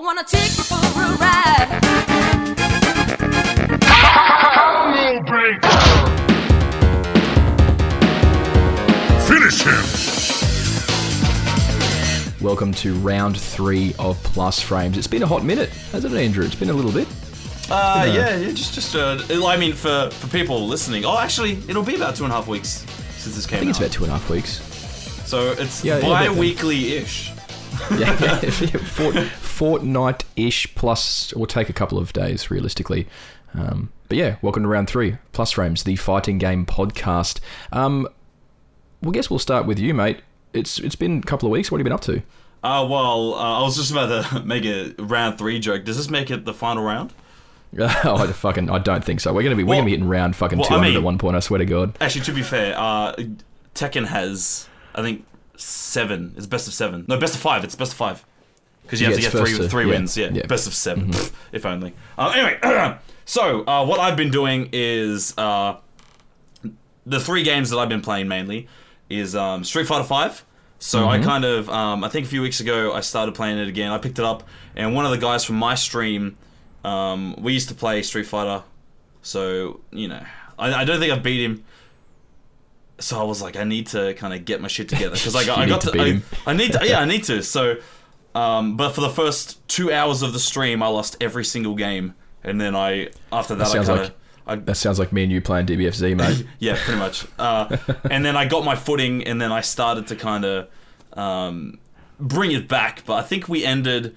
I wanna take you for a ride. Finish him! Welcome to round three of Plus Frames. It's been a hot minute, hasn't it, Andrew? It's been a little bit. Uh, been a- yeah, yeah, just just uh, I mean, for for people listening, oh, actually, it'll be about two and a half weeks since this came I think it's about two and a half weeks. so it's Yeah, yeah, about that. bi-weekly-ish. Yeah, Fort, fortnight-ish plus, or take a couple of days realistically. Um, but yeah, welcome to round three, Plus Frames, the fighting game podcast. Um, well, guess we'll start with you, mate. It's it's been a couple of weeks. What have you been up to? Uh, well, uh, I was just about to make a round three joke. Does this make it the final round? oh, I fucking I don't think so. We're gonna be we're Well- gonna be hitting round fucking well, I mean- at one point. I swear to God. Actually, to be fair, uh, Tekken has I think seven. It's best of seven. No, best of five. It's best of five. Because you have to get three to- three yeah, wins. Yeah. yeah. Mm-hmm. best of 7 Pfft, if only. Uh, anyway, so uh, what I've been doing is uh, the three games that I've been playing mainly is um, Street Fighter Five. So I kind of, um, I think a few weeks ago, I started playing it again. I picked it up, and one of the guys from my stream, um, we used to play Street Fighter. So you know, I, I don't think I've beat him. So I was like, I need to kind of get my shit together because I got, I got to to, I. I need to, yeah, I need to. So, um, but for the first two hours of the stream, I lost every single game, and then I after that, I sounds kind like- of. I, That sounds like me and you playing DBFZ, mate. yeah, pretty much. Uh, and then I got my footing, and then I started to kind of um, bring it back. But I think we ended.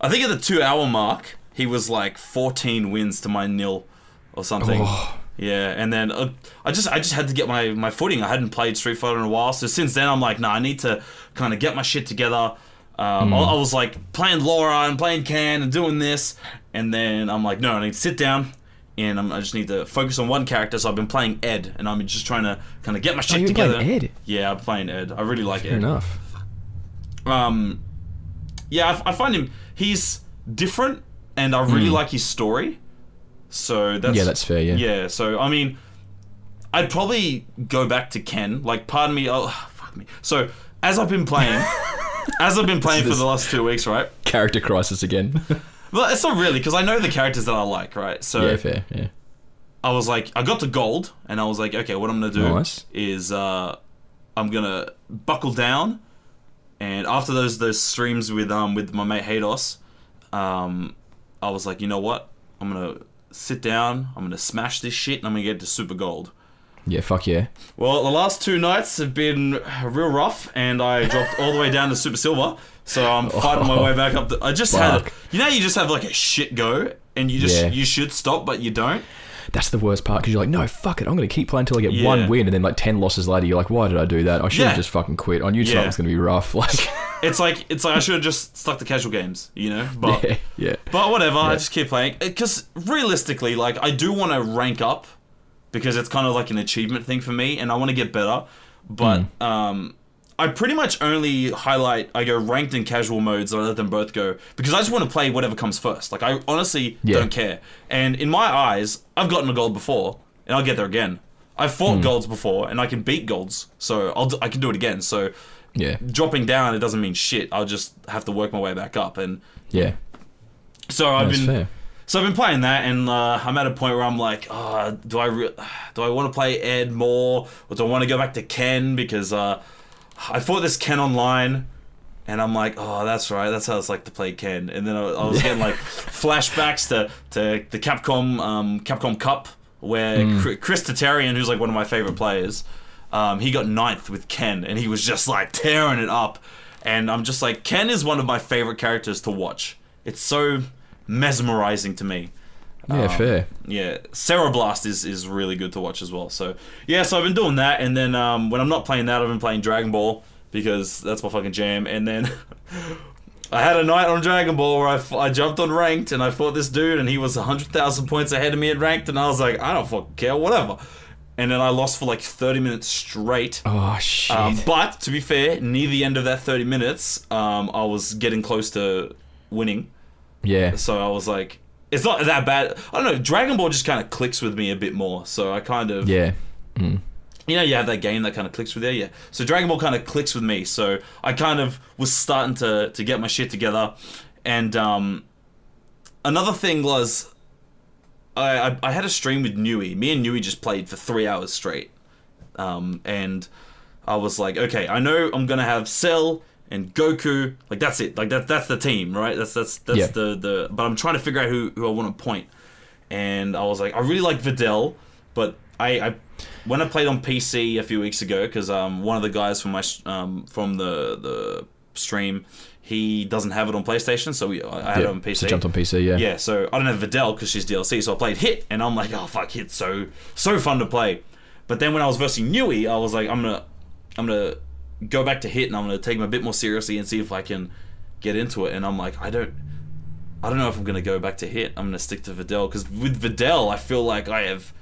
I think at the two-hour mark, he was like 14 wins to my nil, or something. Oh. Yeah, and then uh, I just I just had to get my my footing. I hadn't played Street Fighter in a while, so since then I'm like, nah, I need to kind of get my shit together. Um, I, I was like playing Laura and playing Ken and doing this, and then I'm like, no, I need to sit down. And I'm, I just need to focus on one character. So I've been playing Ed, and I'm just trying to kind of get my shit you've been together. playing Ed? Yeah, I'm playing Ed. I really like Fair Ed. enough. Um, yeah, I, I find him. He's different, and I really like his story. So that's. Yeah, that's fair, yeah. Yeah. So I mean, I'd probably go back to Ken. Like, pardon me. Oh, fuck me. So as I've been playing, as I've been playing for the last two weeks, right? Character crisis again. Well, it's not really because I know the characters that I like, right? So yeah, fair. Yeah. I was like, I got to gold, and I was like, okay, what I'm gonna do Nice. is uh, I'm gonna buckle down, and after those those streams with um with my mate Hados, um, I was like, you know what? I'm gonna sit down, I'm gonna smash this shit, and I'm gonna get to super gold. Yeah. Fuck yeah. Well, the last two nights have been real rough, and I dropped all the way down to super silver. So I'm oh. fighting my way back up. The, I just had, you know, you just have like a shit go, and you just Yeah. you should stop, but you don't. That's the worst part because you're like, no, fuck it. I'm going to keep playing until I get Yeah. one win, and then like ten losses later, you're like, why did I do that? I should have Yeah. just fucking quit. I knew tonight Yeah. was going to be rough. Like, It's like it's like I should have just stuck to casual games, you know. But yeah, yeah. but whatever, I just keep playing because realistically, like I do want to rank up because it's kind of like an achievement thing for me, and I want to get better. But Hmm. um, I pretty much only highlight I go ranked and casual modes. and I let them both go because I just want to play whatever comes first. Like I honestly Yeah. don't care. And in my eyes, I've gotten a gold before, and I'll get there again. I've fought Hmm. golds before, and I can beat golds, so I'll do, I can do it again. So Yeah, dropping down it doesn't mean shit. I'll just have to work my way back up and yeah. so I've That's been fair. so I've been playing that and uh, I'm at a point where I'm like, oh, do I re- do I want to play Ed more or do I want to go back to Ken because uh, I fought this Ken online and I'm like, oh, that's right, that's how it's like to play Ken. And then I, I was getting like flashbacks to, to the Capcom um, Capcom Cup where Chri- Chris Tatarian, who's like one of my favorite players, um, he got ninth with Ken and he was just like tearing it up. And I'm just like, Ken is one of my favorite characters to watch. It's so mesmerizing to me. Yeah, fair. Yeah, Cereblast is, is really good to watch as well. So yeah, so I've been doing that, and then um, when I'm not playing that, I've been playing Dragon Ball because that's my fucking jam. And then I had a night on Dragon Ball where I, f- I jumped on ranked and I fought this dude, and he was hundred thousand points ahead of me at ranked, and I was like, I don't fucking care, whatever. And then I lost for like thirty minutes straight. Oh shit. Um, but to be fair, near the end of that 30 minutes, um, I was getting close to winning. yeah. So I was like, it's not that bad. I don't know. Dragon Ball just kind of clicks with me a bit more. So I kind of, Yeah. you know, you have that game that kind of clicks with you. Yeah. So Dragon Ball kind of clicks with me. So I kind of was starting to to get my shit together, And um, another thing was, I, I I had a stream with Nui. Me and Nui just played for three hours straight, um, and I was like, okay, I know I'm gonna have Cell and Goku. Like that's it. Like that that's the team, right? That's that's that's Yeah. the the. But I'm trying to figure out who who I want to point. And I was like, I really like Videl, but I, I when I played on PC a few weeks ago, because um one of the guys from my um from the the stream, he doesn't have it on PlayStation, so we I had it on PC. so jumped on PC. Yeah. Yeah, so I don't have Videl because she's DLC, so I played Hit, and I'm like, oh fuck, Hit's so so fun to play. But then when I was versing Nui, I was like, I'm gonna I'm gonna go back to Hit, and I'm gonna take him a bit more seriously and see if I can get into it. And I'm like, I don't. I don't know if I'm gonna go back to Hit. I'm gonna stick to Videl because with Videl, I feel like I have.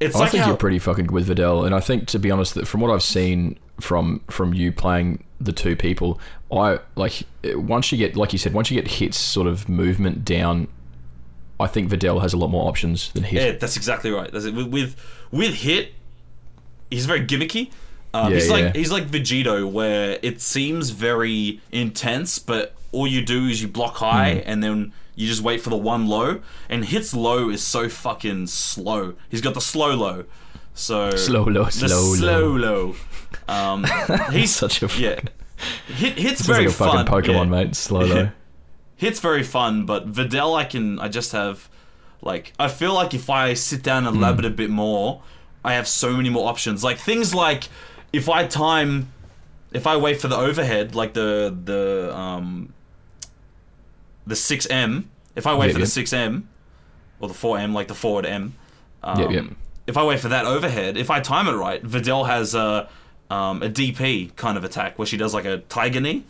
It's I like think how, you're pretty fucking good with Videl, and I think to be honest, that from what I've seen from from you playing the two people, I like once you get like you said, once you get hits sort of movement down, I think Videl has a lot more options than hit. Yeah, that's exactly right. That's it. With, with Hit, he's very gimmicky. Um, Yeah, he's like yeah. he's like Vegito, where it seems very intense, but all you do is you block high Hmm. and then you just wait for the one low. And Hit's low is so fucking slow. He's got the slow low. So Slow low, slow slow low. low. Um, he's Such a yeah. fucking- Hit Hit's very like a fucking fun. Pokemon, yeah. mate. Slow low. Hit's very fun, but Videl, I can, I just have, like, I feel like if I sit down and lab it a bit more, I have so many more options. Like things like, if I time, if I wait for the overhead, like the the um, the six M, if I wait Yep, for the six M, or the four M, like the forward M, um, Yep, yep. if I wait for that overhead, if I time it right, Videl has a um, a DP kind of attack where she does like a tiger knee.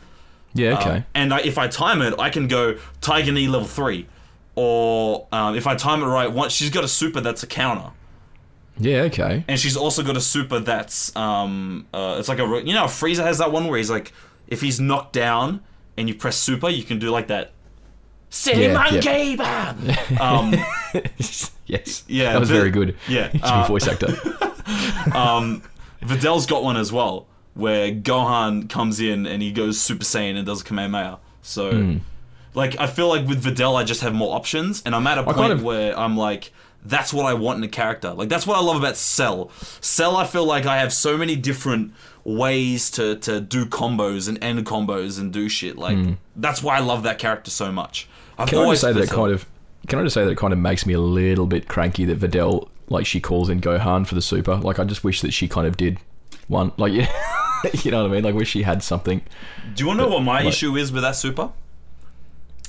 Yeah, okay. Um, and I, if I time it, I can go Tiger Knee level three, or um, if I time it right, once she's got a super that's a counter, yeah, okay. and she's also got a super that's um, uh, it's like a you know Frieza has that one where he's like if he's knocked down and you press super, you can do like that. Say Yeah, monkey bam. Um, yes. Yeah, That was but- very good. yeah, uh, voice actor. um, Videl's got one as well, where Gohan comes in and he goes Super Saiyan and does Kamehameha. So, Hmm. like, I feel like with Videl, I just have more options, and I'm at a point kind of- where I'm like, that's what I want in a character. Like, that's what I love about Cell. Cell, I feel like I have so many different ways to, to do combos and end combos and do shit. Like, hmm. that's why I love that character so much. I've. Can I always just say that it kind of can I just say that it kind of makes me a little bit cranky that Videl like she calls in Gohan for the super. Like I just wish that she kind of did one. Like yeah, you know what I mean? Like wish she had something. Do you want to know what my like- issue is with that super?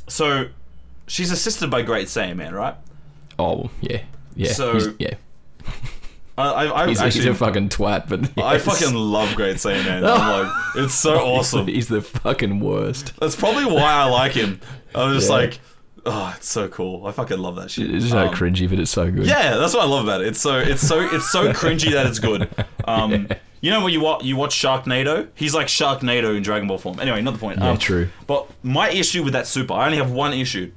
So, she's assisted by Great Saiyaman, right? Oh yeah, yeah, So- he's, yeah. I, I, I He's, actually, he's a fucking twat, but I fucking love Great Saiyaman. I'm like, it's so awesome. He's the fucking worst. That's probably why I like him. I was just Yeah. like, oh, it's so cool. I fucking love that shit. It's so Um, cringy, but it's so good. Yeah, that's what I love about it. It's so it's so it's so cringy that it's good. Um, you know when you watch you watch Sharknado, he's like Sharknado in Dragon Ball form. Anyway, not the point. Yeah, Um, true. But my issue with that super, I only have one issue.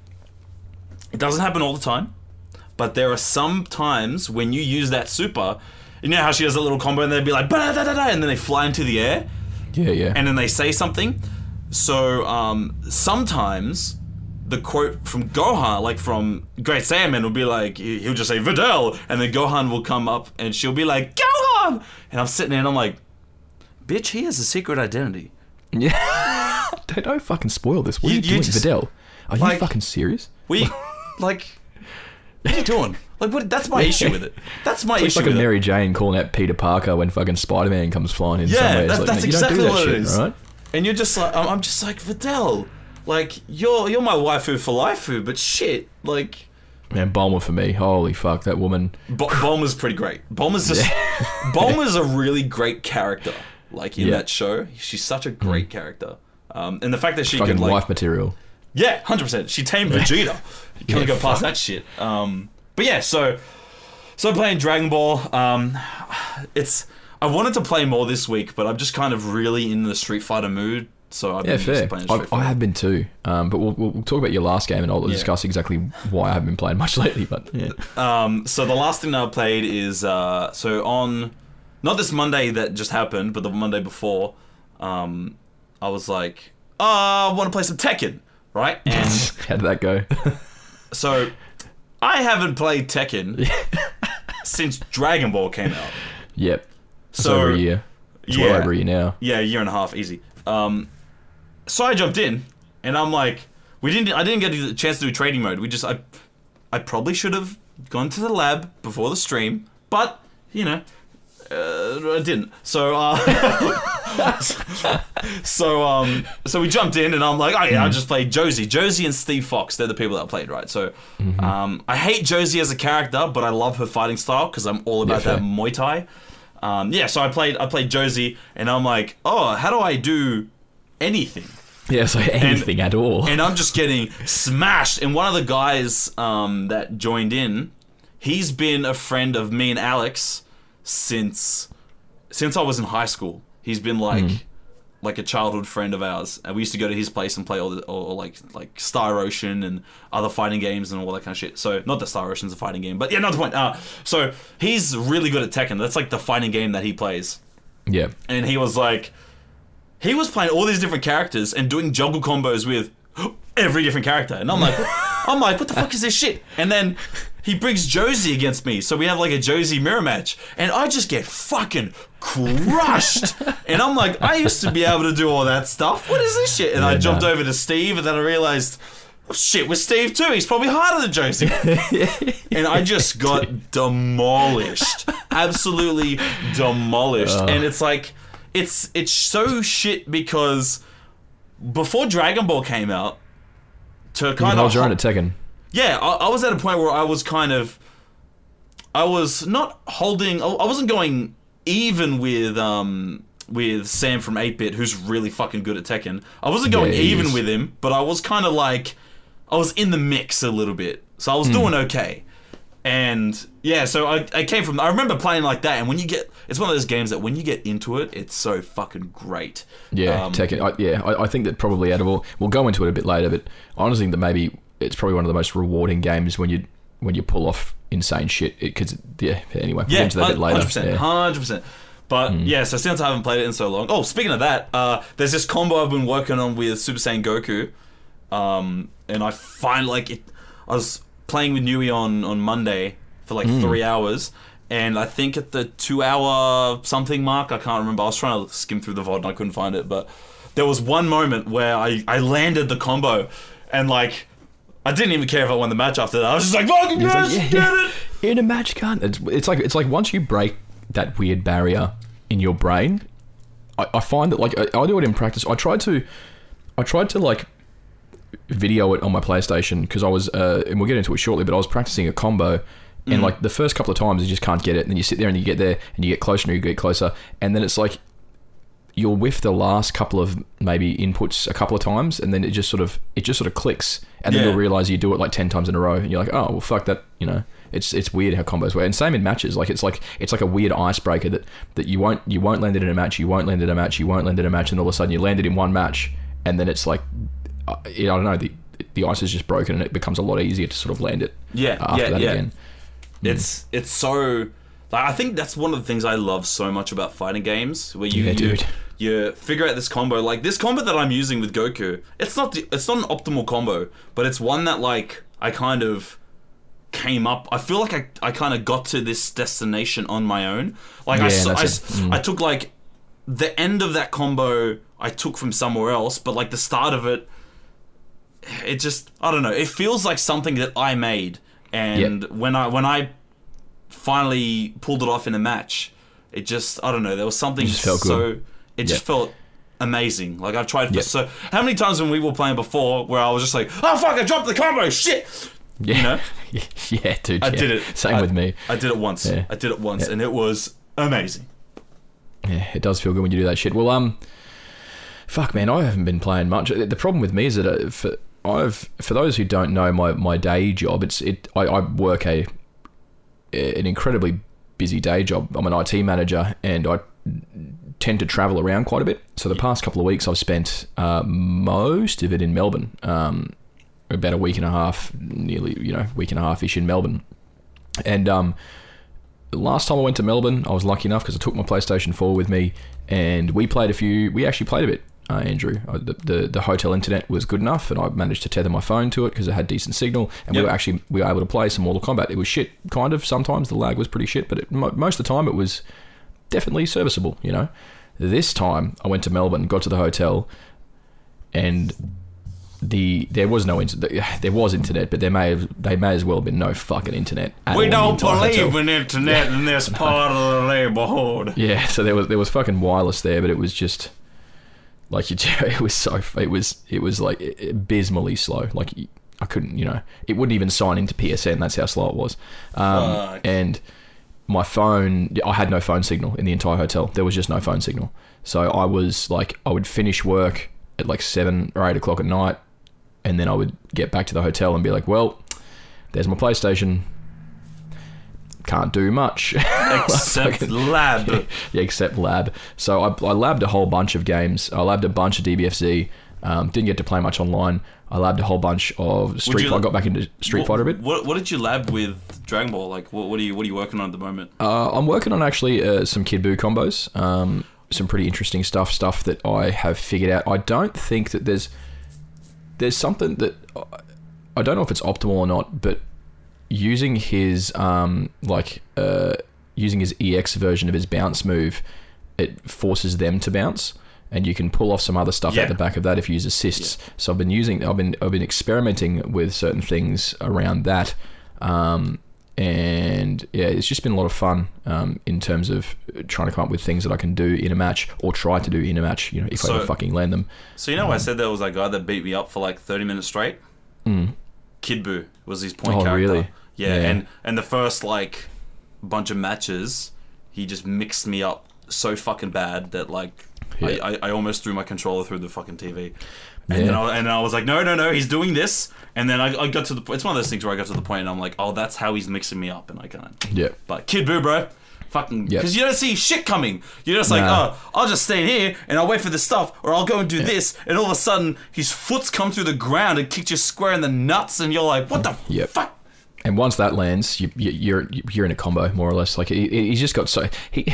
It doesn't happen all the time, but there are some times when you use that super. You know how she does a little combo and they'd be like, "Ba da da da," and then they fly into the air yeah, yeah. and then they say something. So um, sometimes the quote from Gohan, like from Great Saiyaman, will be like he- he'll just say Videl, and then Gohan will come up and she'll be like Gohan, and I'm sitting there and I'm like, bitch, he has a secret identity. yeah. don't, don't fucking spoil this. What are You- you, you doing, just- Videl? Are you fucking serious? We like, what are you doing? Like, what? That's my issue with it. That's my It's issue like a with it. Mary Jane calling out Peter Parker when fucking Spider Man comes flying in Yeah, that's- like, that's you don't exactly do that what it shit, is. all right? And you're just like, I'm I'm just like Videl. Like you're you're my waifu for life, but shit, like. Man, Bulma for me. Holy fuck, that woman. Bo- Bulma's pretty great. Bulma's just Bulma's a really great character. Like in Yeah. that show, she's such a great character. Um, and the fact that she Fucking can like, wife material. yeah, hundred percent. She tamed Vegeta. Can't Yeah, go past fuck. that shit. Um, but yeah, so so playing Dragon Ball. Um, it's I wanted to play more this week, but I'm just kind of really in the Street Fighter mood. So I've Yeah, been fair. playing Street I, I Fighter. have been too. Um, but we'll, we'll talk about your last game and I'll discuss exactly why I haven't been playing much lately. But yeah. Um, so the last thing that I played is uh, so on not this Monday that just happened, but the Monday before, um, I was like, oh, I want to play some Tekken, right? And How did that go? so I haven't played Tekken since Dragon Ball came out. yep. It's So over a year. It's yeah. well over a year now. Yeah, a year and a half, easy. Um, so I jumped in, and I'm like, we didn't. I didn't get the chance to do trading mode. We just, I, I probably should have gone to the lab before the stream, but you know, uh, I didn't. So, uh, so um, so we jumped in, and I'm like, oh yeah, I just played Josie, Josie and Steve Fox. They're the people that I played, right? So, um, I hate Josie as a character, but I love her fighting style because I'm all about fair. that Muay Thai. Um, yeah, so I played I played Josie, and I'm like, oh, how do I do anything? Yeah, so anything at all. And I'm just getting smashed. And one of the guys um, that joined in, he's been a friend of me and Alex since since I was in high school. He's been like like a childhood friend of ours, and we used to go to his place and play all the or, or like like Star Ocean and other fighting games and all that kind of shit. So not that Star Ocean's a fighting game, but yeah, not the point. Uh, so he's really good at Tekken. That's like the fighting game that he plays yeah. and he was like, he was playing all these different characters and doing juggle combos with every different character, and I'm like, I'm like, what the fuck is this shit? And then he brings Josie against me, so we have like a Josie mirror match, and I just get fucking crushed, and I'm like, I used to be able to do all that stuff. What is this shit? And I jumped no. over to Steve, and then I realized. oh, Shit, with Steve too. He's probably harder than Josie. and I just got demolished. Absolutely demolished. and it's like it's it's so shit because before Dragon Ball came out, to You kind hold of your own at Tekken. yeah, I, I was at a point where I was kind of, I was not holding, I I wasn't going even with um with Sam from 8-Bit, who's really fucking good at Tekken. I wasn't going Yeah, even is. with him, but I was kind of like, I was in the mix a little bit, so I was doing Hmm. okay. And yeah, so I, I came from. I remember playing like that, and when you get, it's one of those games that when you get into it, it's so fucking great. Yeah, Um, Tekken. I, yeah, I, I think that probably out of all, we'll go into it a bit later, but I honestly think that maybe it's probably one of the most rewarding games when you when you pull off insane shit. Because yeah, anyway, we'll get Yeah, into that a bit later. hundred percent, Yeah. Hmm. hundred percent. But yeah, so since I haven't played it in so long. Oh, speaking of that, uh, there's this combo I've been working on with Super Saiyan Goku, um, and I find like it. I was playing with Nui on on Monday for like Hmm. three hours, and I think at the two hour something mark, I can't remember. I was trying to skim through the VOD and I couldn't find it, but there was one moment where I I landed the combo, and like. I didn't even care if I won the match after that. I was just like, "Fucking yes, like, get yeah, it!" in a match, can't it's, it's like it's like once you break that weird barrier in your brain, I, I find that like I, I do it in practice. I tried to, I tried to like video it on my PlayStation because I was, uh, and we'll get into it shortly. But I was practicing a combo, and like the first couple of times you just can't get it, and then you sit there and you get there and you get closer and you get closer, and then it's like you'll whiff the last couple of maybe inputs a couple of times, and then it just sort of it just sort of clicks, and then Yeah. you'll realize you do it like ten times in a row, and you're like, oh well, fuck that, you know. It's it's weird how combos work, and same in matches. Like it's like it's like a weird icebreaker that, that you won't you won't land it in a match, you won't land it in a match, you won't land it in a match, and all of a sudden you land it in one match, and then it's like, Uh, I don't know, the the ice is just broken, and it becomes a lot easier to sort of land it. Yeah, uh, after yeah, that yeah. again. Hmm. It's it's so like I think that's one of the things I love so much about fighting games where you Yeah, you, you figure out this combo like this combo that I'm using with Goku. It's not the, it's not an optimal combo, but it's one that like I kind of came up. I feel like I, I kind of got to this destination on my own. Like I, Yeah, I, it. Mm. I took like the end of that combo I took from somewhere else, but like the start of it it just I don't know. It feels like something that I made, and when I when I finally pulled it off in a match, it just I don't know. There was something just felt so good. it just felt amazing. Like I've tried for Yeah. so how many times when we were playing before where I was just like, oh fuck, I dropped the combo, shit. Yeah, You know? yeah, dude. I yeah. did it. Same I- with me. I did it once. Yeah. I did it once, Yeah. and it was amazing. Yeah, it does feel good when you do that shit. Well, um, fuck, man, I haven't been playing much. The problem with me is that uh, for I've for those who don't know my, my day job, it's it I, I work a an incredibly busy day job. I'm an IT manager, and I tend to travel around quite a bit. So the past couple of weeks, I've spent uh, most of it in Melbourne. Um, about a week and a half, nearly you know week and a half ish in Melbourne, and um last time I went to Melbourne, I was lucky enough because I took my PlayStation 4 with me, and we played a few. We actually played a bit uh, Andrew. Uh, the, the the hotel internet was good enough, and I managed to tether my phone to it because it had decent signal, and we were actually we were able to play some Mortal Kombat. It was shit, kind of. Sometimes the lag was pretty shit, but it, mo- most of the time it was definitely serviceable. You know. This time I went to Melbourne, got to the hotel, and the there was no internet. There was internet, but there may have they may as well have been no fucking internet. At We don't believe hotel. in internet in this part of the neighborhood. Yeah, so there was there was fucking wireless there, but it was just like you, it was so it was it was like abysmally slow. Like I couldn't, you know, it wouldn't even sign into PSN. That's how slow it was. Um, and my phone, I had no phone signal in the entire hotel. There was just no phone signal. So I was like, I would finish work at like seven or eight o'clock at night, and then I would get back to the hotel and be like, well, there's my PlayStation. Can't do much. Except lab. yeah, except lab. So I, I labbed a whole bunch of games. I labbed a bunch of DBFZ. Um, didn't get to play much online. I labbed a whole bunch of Street. you-. I got back into Street what, Fighter a bit. What, what did you lab with Dragon Ball? Like, what, what are you what are you working on at the moment? Uh, I'm working on actually uh, some Kid Buu combos. Um, some pretty interesting stuff. Stuff that I have figured out. I don't think that there's there's something that I don't know if it's optimal or not, but using his um, like uh, using his EX version of his bounce move, it forces them to bounce, and you can pull off some other stuff Yeah. at the back of that if you use assists. So I've been using, I've been, I've been experimenting with certain things around that, um, and yeah, it's just been a lot of fun um, in terms of trying to come up with things that I can do in a match or try to do in a match. You know, if I So- ever fucking land them. So you know, I said there was that guy that beat me up for like thirty minutes straight. Kid Buu was his point. Oh, character. really? Yeah, Yeah. and and the first like bunch of matches, he just mixed me up so fucking bad that like Yeah. I, I, I almost threw my controller through the fucking TV. And then Yeah. I, and I was like, no, no, no, he's doing this. And then I, I got to the. It's one of those things where I got to the point and I'm like, oh, that's how he's mixing me up, and I kind of. Yeah. But Kid Buu, bro. Fucking, Yep. because you don't see shit coming. You're just like, Nah. oh, I'll just stay here and I'll wait for this stuff, or I'll go and do this, and all of a sudden his foot's come through the ground and kicked you square in the nuts, and you're like, what the Yep. fuck? And once that lands, you, you, you're you're in a combo more or less. Like he, he's just got so he.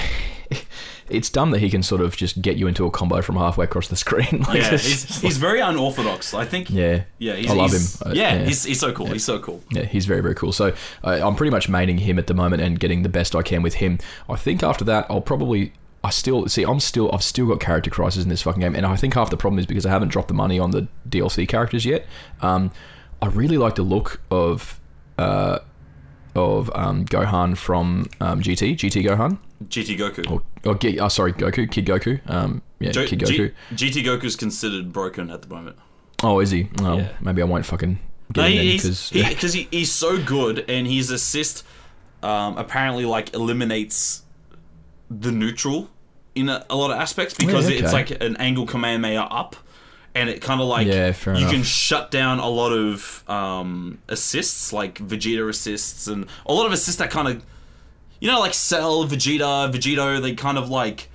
It's dumb that he can sort of just get you into a combo from halfway across the screen. Like, Yeah, he's, he's very unorthodox. I think. Yeah. yeah, he's, I love him. Uh, yeah, yeah. He's, he's so cool. He's so cool. Yeah, he's very, very cool. So uh, I'm pretty much maining him at the moment and getting the best I can with him. I think after that, I'll probably. I still see. I'm still. I've still got character crisis in this fucking game, and I think half the problem is because I haven't dropped the money on the DLC characters yet. Um, I really like the look of. Uh, of um, Gohan from um, GT, GT Gohan, GT Goku. or, or oh, sorry, Goku, Kid Goku, um, yeah, Jo- Kid G- Goku. GT Goku's considered broken at the moment. oh, is he? Oh, Yeah. maybe I won't fucking get No, he, because he, he, he's so good, and his assist um, apparently like eliminates the neutral in a, a lot of aspects because Yeah, it's like an angle command Kamehameha up, and it kind of like Yeah, fair you enough. can shut down a lot of um, assists, like Vegeta assists, and a lot of assists that kind of you know like Cell, Vegeta, Vegito, they kind of like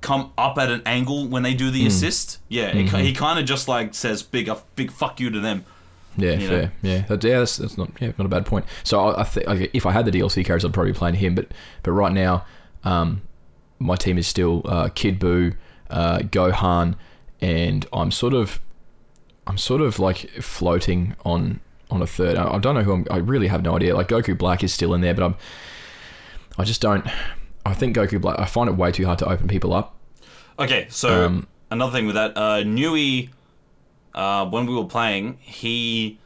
come up at an angle when they do the assist. Yeah, Mm-hmm. ki- he kind of just like says big, a big fuck you to them. Yeah, you know? fair. Yeah, that, yeah, that's, that's not yeah, not a bad point. So I, I think like, if I had the DLC characters, I'd probably be playing him. But but right now, um, my team is still uh, Kid Buu, uh, Gohan, and I'm sort of I'm sort of like floating on on a third. I, I don't know who I'm. I really have no idea. Like Goku Black is still in there, but I'm. I just don't. I think Goku Black. I find it way too hard to open people up. Okay, so Um, another thing with that, uh, Nui, uh, when we were playing, he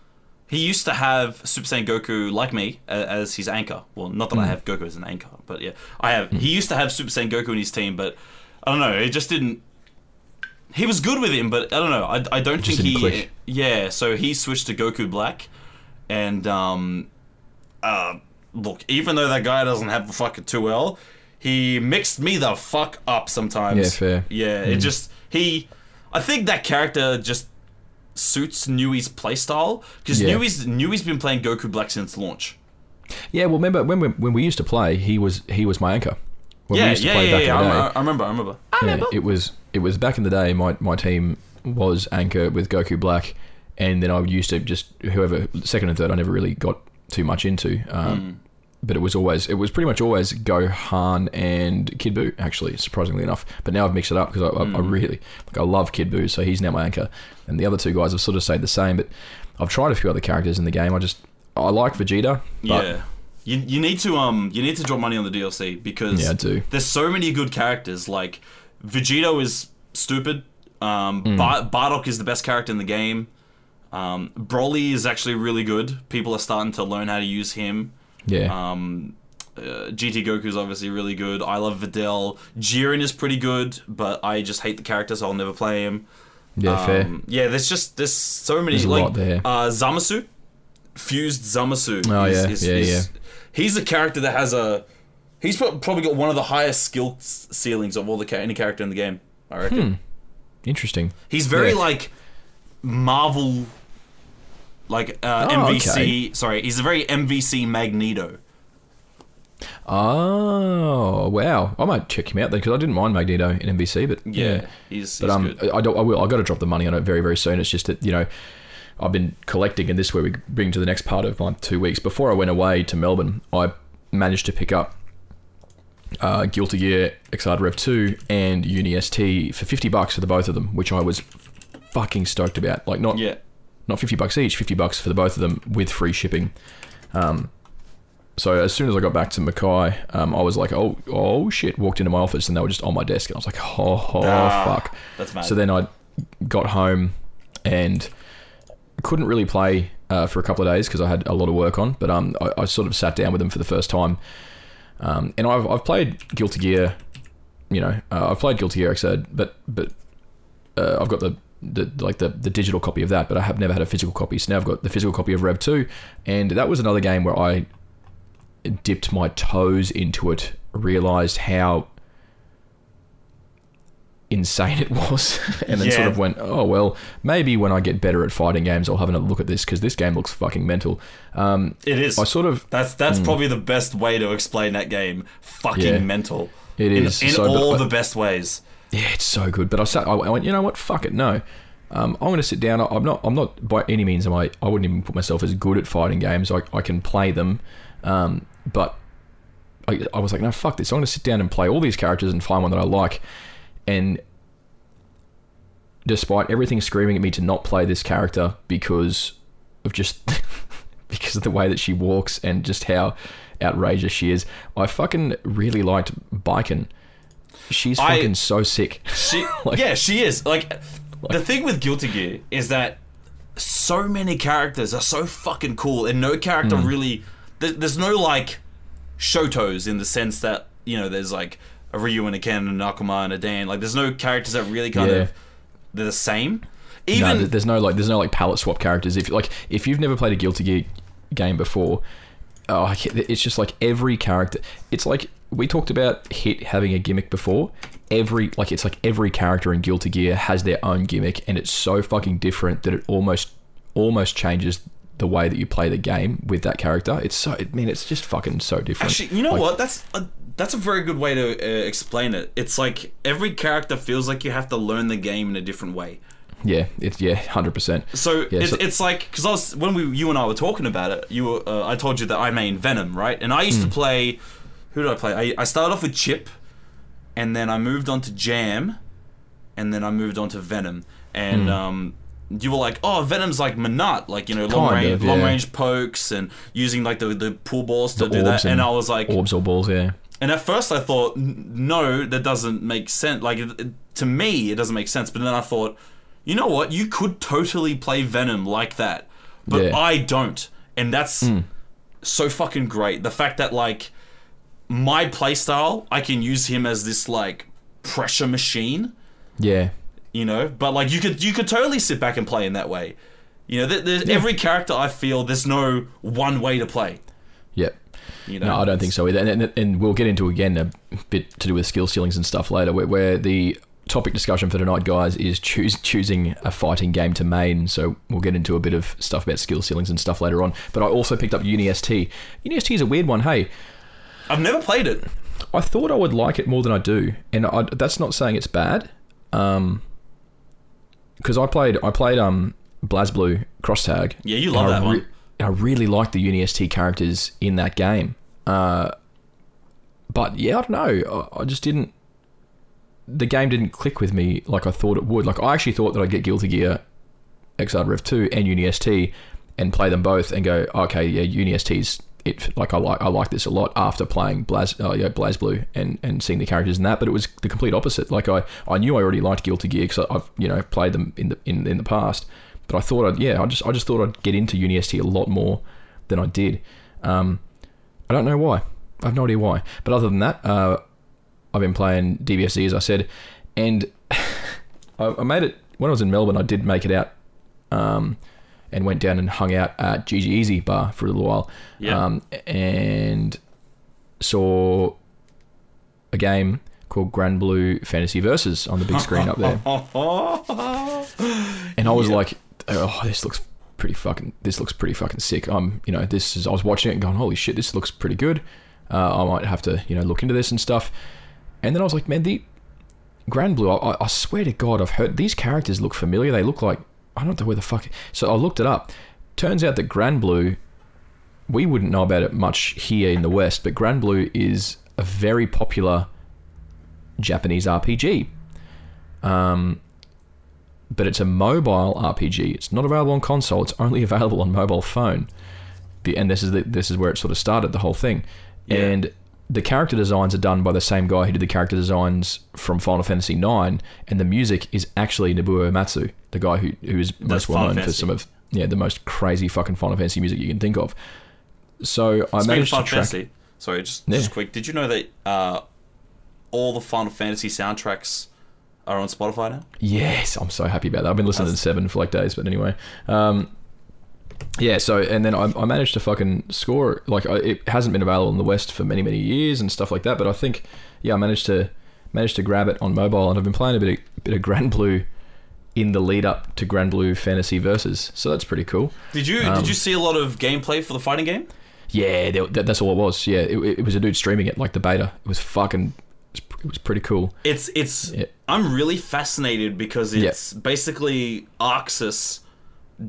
he used to have Super Saiyan Goku like me a- as his anchor. Well, not that Hmm. I have Goku as an anchor, but yeah, I have. He used to have Super Saiyan Goku in his team, but I don't know. It just didn't. He was good with him, but I don't know. I, I don't think he. click. Yeah, so he switched to Goku Black, and um, uh, look, even though that guy doesn't have the fucking 2L, he mixed me the fuck up sometimes. Yeah, fair. Yeah, it mm. just he. I think that character just suits Nui's playstyle because Yeah. Nui's Nui's been playing Goku Black since launch. Yeah, well, remember when we, when we used to play, he was he was my anchor. When we yeah, used to yeah, play yeah, back yeah. in the I, day, I remember, I remember. yeah, it was it was back in the day. My my team was anchor with Goku Black, and then I used to just whoever second and third. I never really got too much into. Um, but it was always it was pretty much always Gohan and Kid Buu actually surprisingly enough. But now I've mixed it up because I, I, I really like I love Kid Buu, so he's now my anchor, and the other two guys have sort of stayed the same. But I've tried a few other characters in the game. I just I like Vegeta. But yeah. You, you need to um you need to drop money on the DLC because Yeah, I do. there's so many good characters like Vegito is stupid. Um, Hmm. Bar- Bardock is the best character in the game. Um, Broly is actually really good. People are starting to learn how to use him. yeah, Um, uh, GT Goku is obviously really good. I love Videl. Jiren is pretty good, but I just hate the character, so I'll never play him. yeah, fair. Um, yeah, there's just there's so many There's a like lot there. Uh, Zamasu, fused Zamasu. Oh, is- yeah, is- yeah, is- yeah. He's a character that has a. He's probably got one of the highest skill ceilings of all the any character in the game. I reckon. Interesting. He's very Hmm. Yeah. like Marvel, like uh, Oh, MVC. Sorry, he's a very MVC Magneto. Oh wow! I might check him out then because I didn't mind Magneto in MVC, but Yeah, yeah. he's, he's um, good. I, don't, I will. I got to drop the money on it very, very soon. It's just that you know, I've been collecting, and this is where we bring to the next part of my two weeks. Before I went away to Melbourne, I managed to pick up uh, Guilty Gear Xrd Rev Two and Uni ST for fifty bucks for the both of them, which I was fucking stoked about. Like not Yeah, not fifty bucks each, fifty bucks for the both of them with free shipping. Um, so as soon as I got back to Mackay, um, I was like, oh, oh shit! Walked into my office and they were just on my desk, and I was like, oh, oh Ah, fuck. that's mad. So then I got home and couldn't really play uh, for a couple of days because I had a lot of work on. But um, I, I sort of sat down with them for the first time, um, and I've, I've played Guilty Gear. You know, uh, I've played Guilty Gear Xrd, but but uh, I've got the, the like the, the digital copy of that, but I have never had a physical copy. So now I've got the physical copy of Rev Two, and that was another game where I dipped my toes into it, realized how insane it was, and then Yeah. sort of went, oh well, maybe when I get better at fighting games, I'll have another look at this because this game looks fucking mental. Um, it is. I sort of That's that's probably the best way to explain that game. Fucking. Yeah. mental. It in, is. in So, all I- the best ways. Yeah, it's so good. But I sat. I went. You know what? Fuck it. No. Um, I'm going to sit down. I'm not. I'm not by any means. Am I? I wouldn't even put myself as good at fighting games. I, I can play them, um, but I, I was like, no, fuck this. I'm going to sit down and play all these characters and find one that I like. And despite everything screaming at me to not play this character because of just because of the way that she walks and just how outrageous she is, I fucking really liked Baiken. She's I- fucking so sick. She, Like- yeah, she is. Like, the thing with Guilty Gear is that so many characters are so fucking cool, and no character Hmm. really. There, there's no like Shotos in the sense that you know there's like a Ryu and a Ken and an Akuma and a Dan. Like, there's no characters that really kind Yeah. of they're the same. no, Even th- there's no like there's no like palette swap characters. If like if you've never played a Guilty Gear game before, oh, it's just like every character. It's like we talked about Hit having a gimmick before. Every like it's like every character in Guilty Gear has their own gimmick, and it's so fucking different that it almost almost changes the way that you play the game with that character. It's so I mean it's just fucking so different. Actually, you know Like, what? That's a, that's a very good way to uh, explain it. It's like every character feels like you have to learn the game in a different way. Yeah, it's yeah, hundred percent. So, Yeah, it's, so- it's like because I was when we you and I were talking about it. You were, uh, I told you that I main Venom, right? And I used Hmm. to play. Who did I play? I, I started off with Chip, and then I moved on to Jam, and then I moved on to Venom. And Hmm. um, you were like, "Oh, Venom's like Manat, like you know, long range, of, long yeah. range pokes, and using like the the pool balls to The do that." And, and I was like, Orbs or balls, yeah. and at first I thought, no, that doesn't make sense. Like it, it- to me, it doesn't make sense. But then I thought, you know what? You could totally play Venom like that, but Yeah. I don't, and that's so fucking great. The fact that like my playstyle, I can use him as this like pressure machine, Yeah. you know. But like you could you could totally sit back and play in that way. You know, there, there's every character I feel there's no one way to play. Yep. You know, No, I don't think so either. And, and, and we'll get into again a bit to do with skill ceilings and stuff later, where, where the topic discussion for tonight, guys, is choose, choosing a fighting game to main. So we'll get into a bit of stuff about skill ceilings and stuff later on. But I also picked up Uni ST. Uni ST is a weird one. Hey, I've never played it. I thought I would like it more than I do, and I, that's not saying it's bad. Um, because I played I played um BlazBlue Cross Tag. Yeah, you love that one. I really liked the Uni ST characters in that game. Uh, but yeah, I don't know. I, I just didn't. The game didn't click with me like I thought it would. Like I actually thought that I'd get Guilty Gear, Xrd Rev Two, and Uni ST, and play them both and go, okay, yeah, Uni ST's it. Like I like I like this a lot after playing Blaz, uh, yeah, BlazBlue and and seeing the characters in that. But it was the complete opposite. Like I I knew I already liked Guilty Gear because I've you know played them in the in in the past. But I thought I'd yeah I just I just thought I'd get into Uni ST a lot more than I did. Um, I don't know why. I have no idea why. But other than that, uh, I've been playing DBFZ as I said, and I, I made it when I was in Melbourne. I did make it out, um, and went down and hung out at GG Easy Bar for a little while, Yeah. um, and saw a game called Granblue Fantasy Versus on the big screen up there, and I was like, oh, this looks pretty fucking. This looks pretty fucking sick. Um, you know, this is. I was watching it and going, holy shit, this looks pretty good. Uh, I might have to, you know, look into this and stuff. And then I was like, man, the Granblue. I, I swear to God, I've heard these characters look familiar. They look like I don't know where the fuck. So I looked it up. Turns out that Granblue, we wouldn't know about it much here in the West, but Granblue is a very popular Japanese RPG. Um, but it's a mobile RPG. It's not available on console. It's only available on mobile phone. And this is the, this is where it sort of started the whole thing. Yeah. And the character designs are done by the same guy who did the character designs from Final Fantasy IX, and the music is actually Nobuo Uematsu, the guy who who is most well Final known for some of yeah the most crazy fucking Final Fantasy music you can think of. So I Speaking of managed to track. Fantasy, sorry, just Yeah. just quick. Did you know that uh, all the Final Fantasy soundtracks are on Spotify now? Yes, I'm so happy about that. I've been listening to Seven for like days, but anyway. Um, yeah, so and then I, I managed to fucking score. Like I, it hasn't been available in the West for many many years and stuff like that. But I think yeah, I managed to managed to grab it on mobile, and I've been playing a bit of, bit of Granblue in the lead up to Granblue Fantasy Versus. So that's pretty cool. Did you Um, did you see a lot of gameplay for the fighting game? Yeah, that, that's all it was. Yeah, it, it was a dude streaming it like the beta. It was fucking. It was, pretty cool. It's it's. Yeah. I'm really fascinated because Yeah. it's basically ArcSys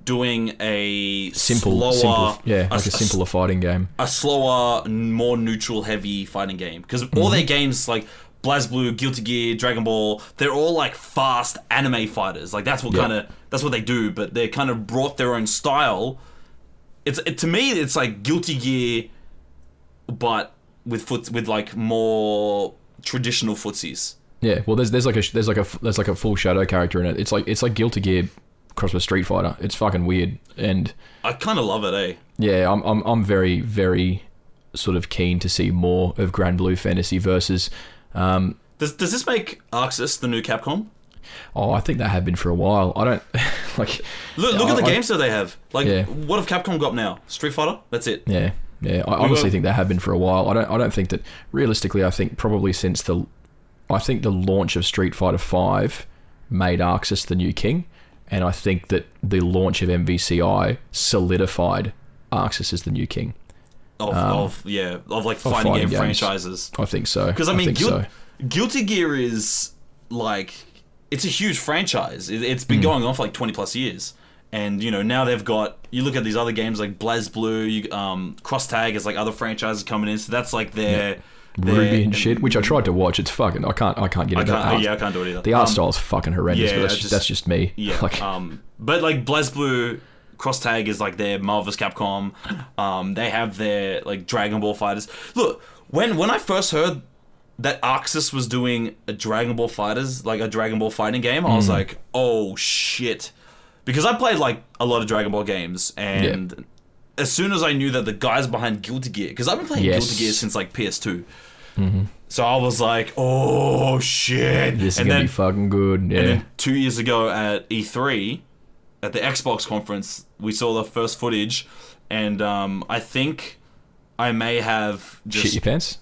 doing a Simple, slower, simple, yeah, like a s- simpler fighting game. a slower, more neutral heavy fighting game. Because all mm-hmm. their games like BlazBlue, Guilty Gear, Dragon Ball, they're all like fast anime fighters. Like that's what Yeah. kind of that's what they do. But they kind of brought their own style. It's it, to me, it's like Guilty Gear, but with foot with like more traditional footsies. Yeah, well, there's there's like a there's like a there's like a full shadow character in it. It's like it's like Guilty Gear crossed with Street Fighter. It's fucking weird, and I kind of love it, eh? yeah, I'm I'm I'm very very sort of keen to see more of Granblue Fantasy versus. Um, Does does this make ArcSys the new Capcom? oh, I think they have been for a while. I don't like. Look, look I- at the I- games that they have. Like, Yeah. what have Capcom got now? Street Fighter. That's it. Yeah, yeah. I honestly got- think they have been for a while. I don't. I don't think that realistically. I think probably since the, I think the launch of Street Fighter Five made ArcSys the new king, and I think that the launch of MVCI solidified ArcSys as the new king. Of, of yeah, of like fighting, Um, fighting game games. franchises. I think so. Because I mean, think Guil- so. Guilty Gear is like it's a huge franchise. It, it's Hmm. been going on for like twenty plus years, and you know now they've got. You look at these other games like BlazBlue, you, um, Cross Tag is like other franchises coming in. So that's like their, their RWBY and shit, which I tried to watch. It's fucking. I can't. I can't get I into can't, that. Yeah, I can't do it either. The art Um, style is fucking horrendous. yeah, but that's just, that's just me. Yeah. Like, um, but like BlazBlue, Cross Tag is like their Marvel's Capcom. Um, they have their like Dragon Ball fighters. Look, when when I first heard that ArcSys was doing a Dragon Ball fighters, like a Dragon Ball fighting game, I was Mm. like, oh shit, because I played like a lot of Dragon Ball games, and as soon as I knew that the guys behind Guilty Gear, because I've been playing Yes. Guilty Gear since like PS2. So I was like, "Oh shit!" this is and gonna then be fucking good. Yeah. and then two years ago at E3, at the Xbox conference, we saw the first footage, and um, I think I may have Shit just your pants.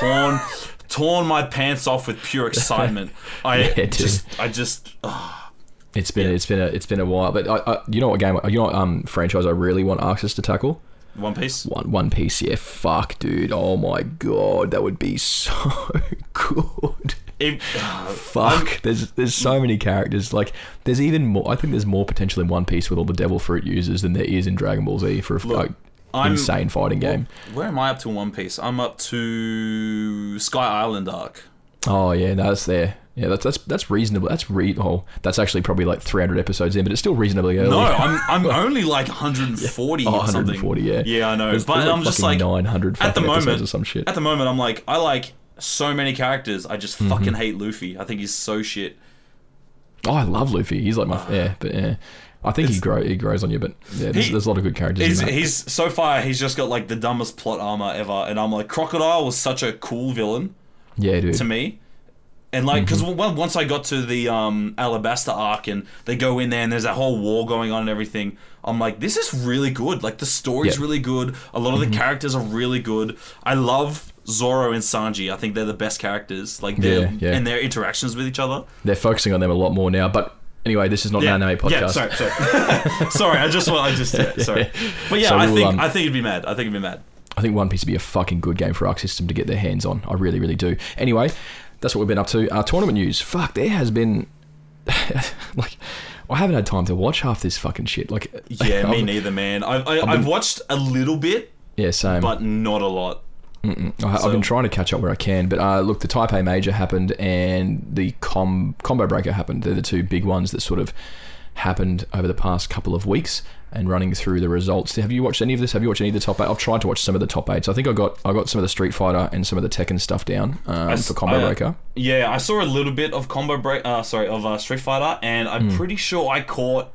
torn torn my pants off with pure excitement. I Yeah, just, I just, oh, It's been Yeah. it's been a it's been a while, but I, I, you know what game you know what um franchise I really want ArcSys to tackle One Piece. One One Piece. Yeah, fuck, dude. Oh my god, that would be so good. It, Fuck, there's there's so many characters. Like there's even more. I think there's more potential in One Piece with all the Devil Fruit users than there is in Dragon Ball Z. For a, Look. like, I'm- insane fighting game. Where am I up to in One Piece? I'm up to Sky Island arc. Oh yeah, that's there. Yeah, that's that's that's reasonable. That's re. Oh, that's actually probably like 300 episodes in, but it's still reasonably early. No, I'm I'm only like 140 Oh, or something. 140, yeah. Yeah, I know. There's- but there's I'm just like 900 at the moment or some shit. At the moment, I'm like I like so many characters. I just Mm-hmm. fucking hate Luffy. I think he's so shit. Oh, I love Luffy. He's like my yeah, but yeah, I think he grow he grows on you. But yeah, there's, He- there's a lot of good characters. He's he's so far he's just got like the dumbest plot armor ever, and I'm like Crocodile was such a cool villain yeah, dude. to me. And like, because Mm-hmm. once I got to the um, Alabasta arc and they go in there and there's that whole war going on and everything, I'm like, this is really good. Like, the story's Yeah. Mm-hmm. really good. A lot of the characters are really good. I love Zoro and Sanji. I think they're the best characters. Like, Yeah, yeah. and their interactions with each other. They're focusing on them a lot more now. But anyway, this is not an anime podcast. Yeah, sorry, sorry. sorry, I just want, I just, yeah, sorry. But yeah, So I we'll, think, um, I think it'd be mad. I think it'd be mad. I think One Piece would be a fucking good game for Arc System to get their hands on. I really, really do. Anyway, that's what we've been up to. Uh, tournament news. Fuck, there has been like I haven't had time to watch half this fucking shit. Like, Yeah, me neither, man. I, I, I've watched a little bit, Yeah, same. but not a lot. I, I've So- been trying to catch up where I can, but uh, look, the Taipei Major happened and the com- Combo Breaker happened. They're the two big ones that sort of happened over the past couple of weeks. And running through the results, have you watched any of this? Have you watched any of the top eight? I've tried to watch some of the top eights. I think I got I got some of the Street Fighter and some of the Tekken stuff down um, s- for Combo I- Breaker. Yeah, I saw a little bit of Combo Break. Uh, sorry, of uh, Street Fighter, and I'm Hmm. pretty sure I caught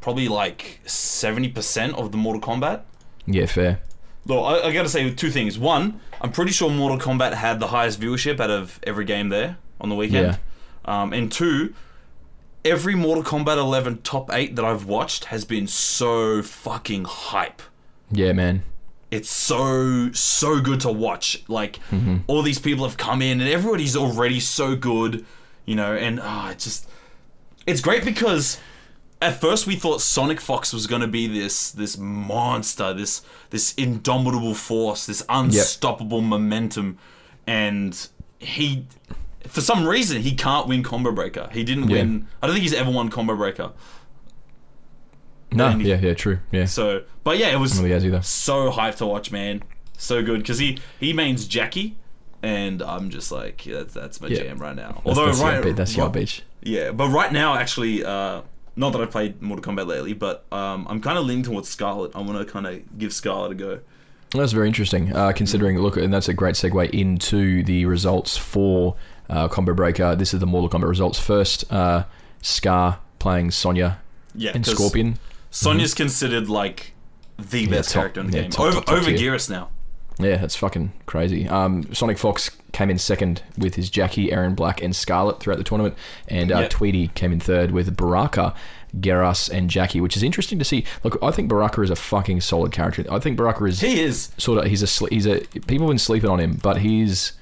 probably like seventy percent of the Mortal Kombat. Yeah, fair. Though I, I gotta say two things. One, I'm pretty sure Mortal Kombat had the highest viewership out of every game there on the weekend. Um, and two, every Mortal Kombat 11 top eight that I've watched has been so fucking hype. Yeah, man. it's so so good to watch. Like Mm-hmm. all these people have come in, and everybody's already so good, you know. And ah, it's just it's great because at first we thought Sonic Fox was going to be this this monster, this this indomitable force, this unstoppable momentum, and he. For some reason, he can't win Combo Breaker. He didn't Yeah. win. I don't think he's ever won Combo Breaker. No, he- yeah, yeah, true. Yeah, So, but yeah, it was really so hyped to watch, man. So good because he he mains Jackie, and I'm just like, yeah, that's, that's my Yeah. jam right now. That's, Although that's your right, beach. That's your right- beach. yeah, but right now actually, uh, not that I've played Mortal Kombat lately, but um, I'm kind of leaning towards Skarlet. I want to kind of give Skarlet a go. That's very interesting. Uh, considering, look, and that's a great segue into the results for uh, Combo Breaker. This is the Mortal Kombat results. First, uh, Scar playing Sonya Yeah, and Scorpion. Sonya's considered like the best top- character in the yeah, game, top- over top- over. Geras now. Yeah, that's fucking crazy. Um, Sonic Fox came in second with his Jackie, Erron Black, and Skarlet throughout the tournament, and uh, Yeah. Tweety came in third with Baraka, Geras, and Jackie, which is interesting to see. Look, I think Baraka is a fucking solid character. I think Baraka is He is. sort of he's a he's a people have been sleeping on him, but he's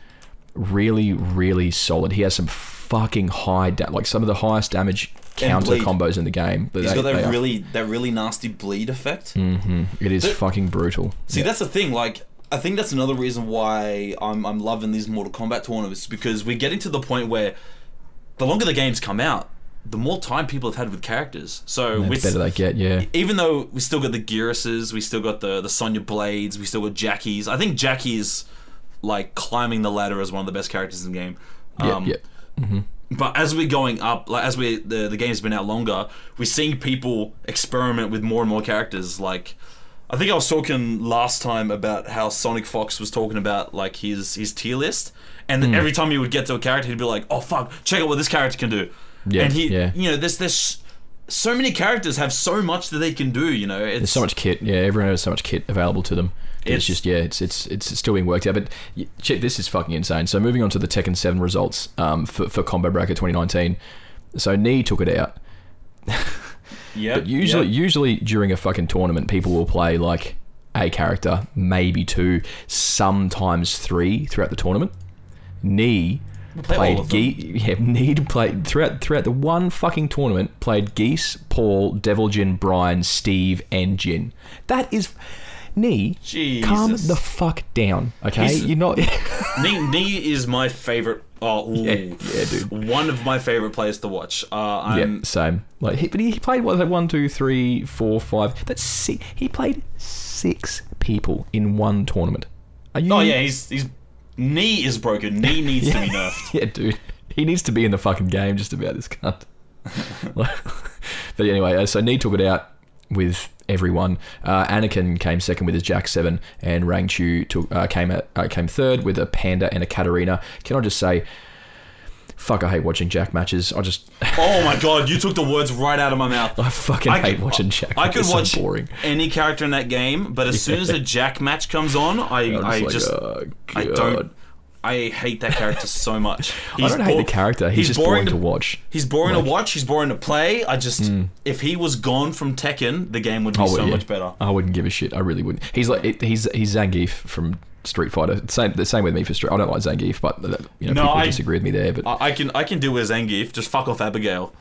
really really solid. He has some fucking high da- like some of the highest damage counter combos in the game. But He's they- got that are- really that really nasty bleed effect. Mm-hmm. it is the- fucking brutal. See, that's the thing. Like, I think that's another reason why I'm I'm loving these Mortal Kombat tournaments because we're getting to the point where the longer the games come out, the more time people have had with characters. So The better they get, yeah. even though we still got the Gerases, we still got the the Sonya Blades, we still got Jackie's. I think Jackie's like climbing the ladder as one of the best characters in the game. Yeah, Um, yeah. but as we're going up, like as we the the game's been out longer, we're seeing people experiment with more and more characters. Like, I think I was talking last time about how Sonic Fox was talking about like his his tier list, and Hmm. every time he would get to a character, he'd be like, "Oh fuck, check out what this character can do." Yeah, and he, yeah. you know, there's there's so many characters have so much that they can do. You know, it's There's so much kit. Yeah, everyone has so much kit available to them. It's, It's- just yeah, it's it's it's still being worked out. But shit, this is fucking insane. So moving on to the Tekken Seven results um, for for Combo Breaker 2019. So Knee took it out. yeah. But usually, yeah. usually during a fucking tournament, people will play like a character, maybe two, sometimes three throughout the tournament. Knee play all played of them. Ge- yeah, Knee played throughout throughout the one fucking tournament. Played Geese, Paul, Devil Jin, Brian, Steve, and Jin. That is. Knee. Calm the fuck down, okay? He's- You're not. knee, Nee is my favorite. Oh. Yeah, yeah, dude. One of my favorite players to watch. Uh, yeah, I'm, same. Like, he, but he played what that? One, two, three, four, five. That's six. He played six people in one tournament. Are you? Oh yeah, he's he's knee is broken. Knee needs to be nerfed. Yeah, dude. He needs to be in the fucking game just about this cunt. but anyway, uh, so knee took it out with everyone. Uh, Anakin came second with his Jack Seven, and Rangchu took, uh, came at, uh, came third with a Panda and a Katarina. Can I just say, fuck, I hate watching Jack matches. I just, Oh my god, you took the words right out of my mouth. I fucking I hate could- watching Jack. I could It's so watch boring. any character in that game, but as soon as a Jack match comes on, I I like, just oh, I don't. I hate that character so much. I don't hate the character. He's, just boring, to watch. He's boring Like- to watch. He's boring to play. I just if he was gone from Tekken, the game would be so yeah. much better. I wouldn't give a shit. I really wouldn't. He's like it- he's he's Zangief from Street Fighter. Same the same with me for Street. I don't like Zangief, but uh, you know No, people I- disagree with me there. But I, I can I can deal with Zangief. Just fuck off Abigail.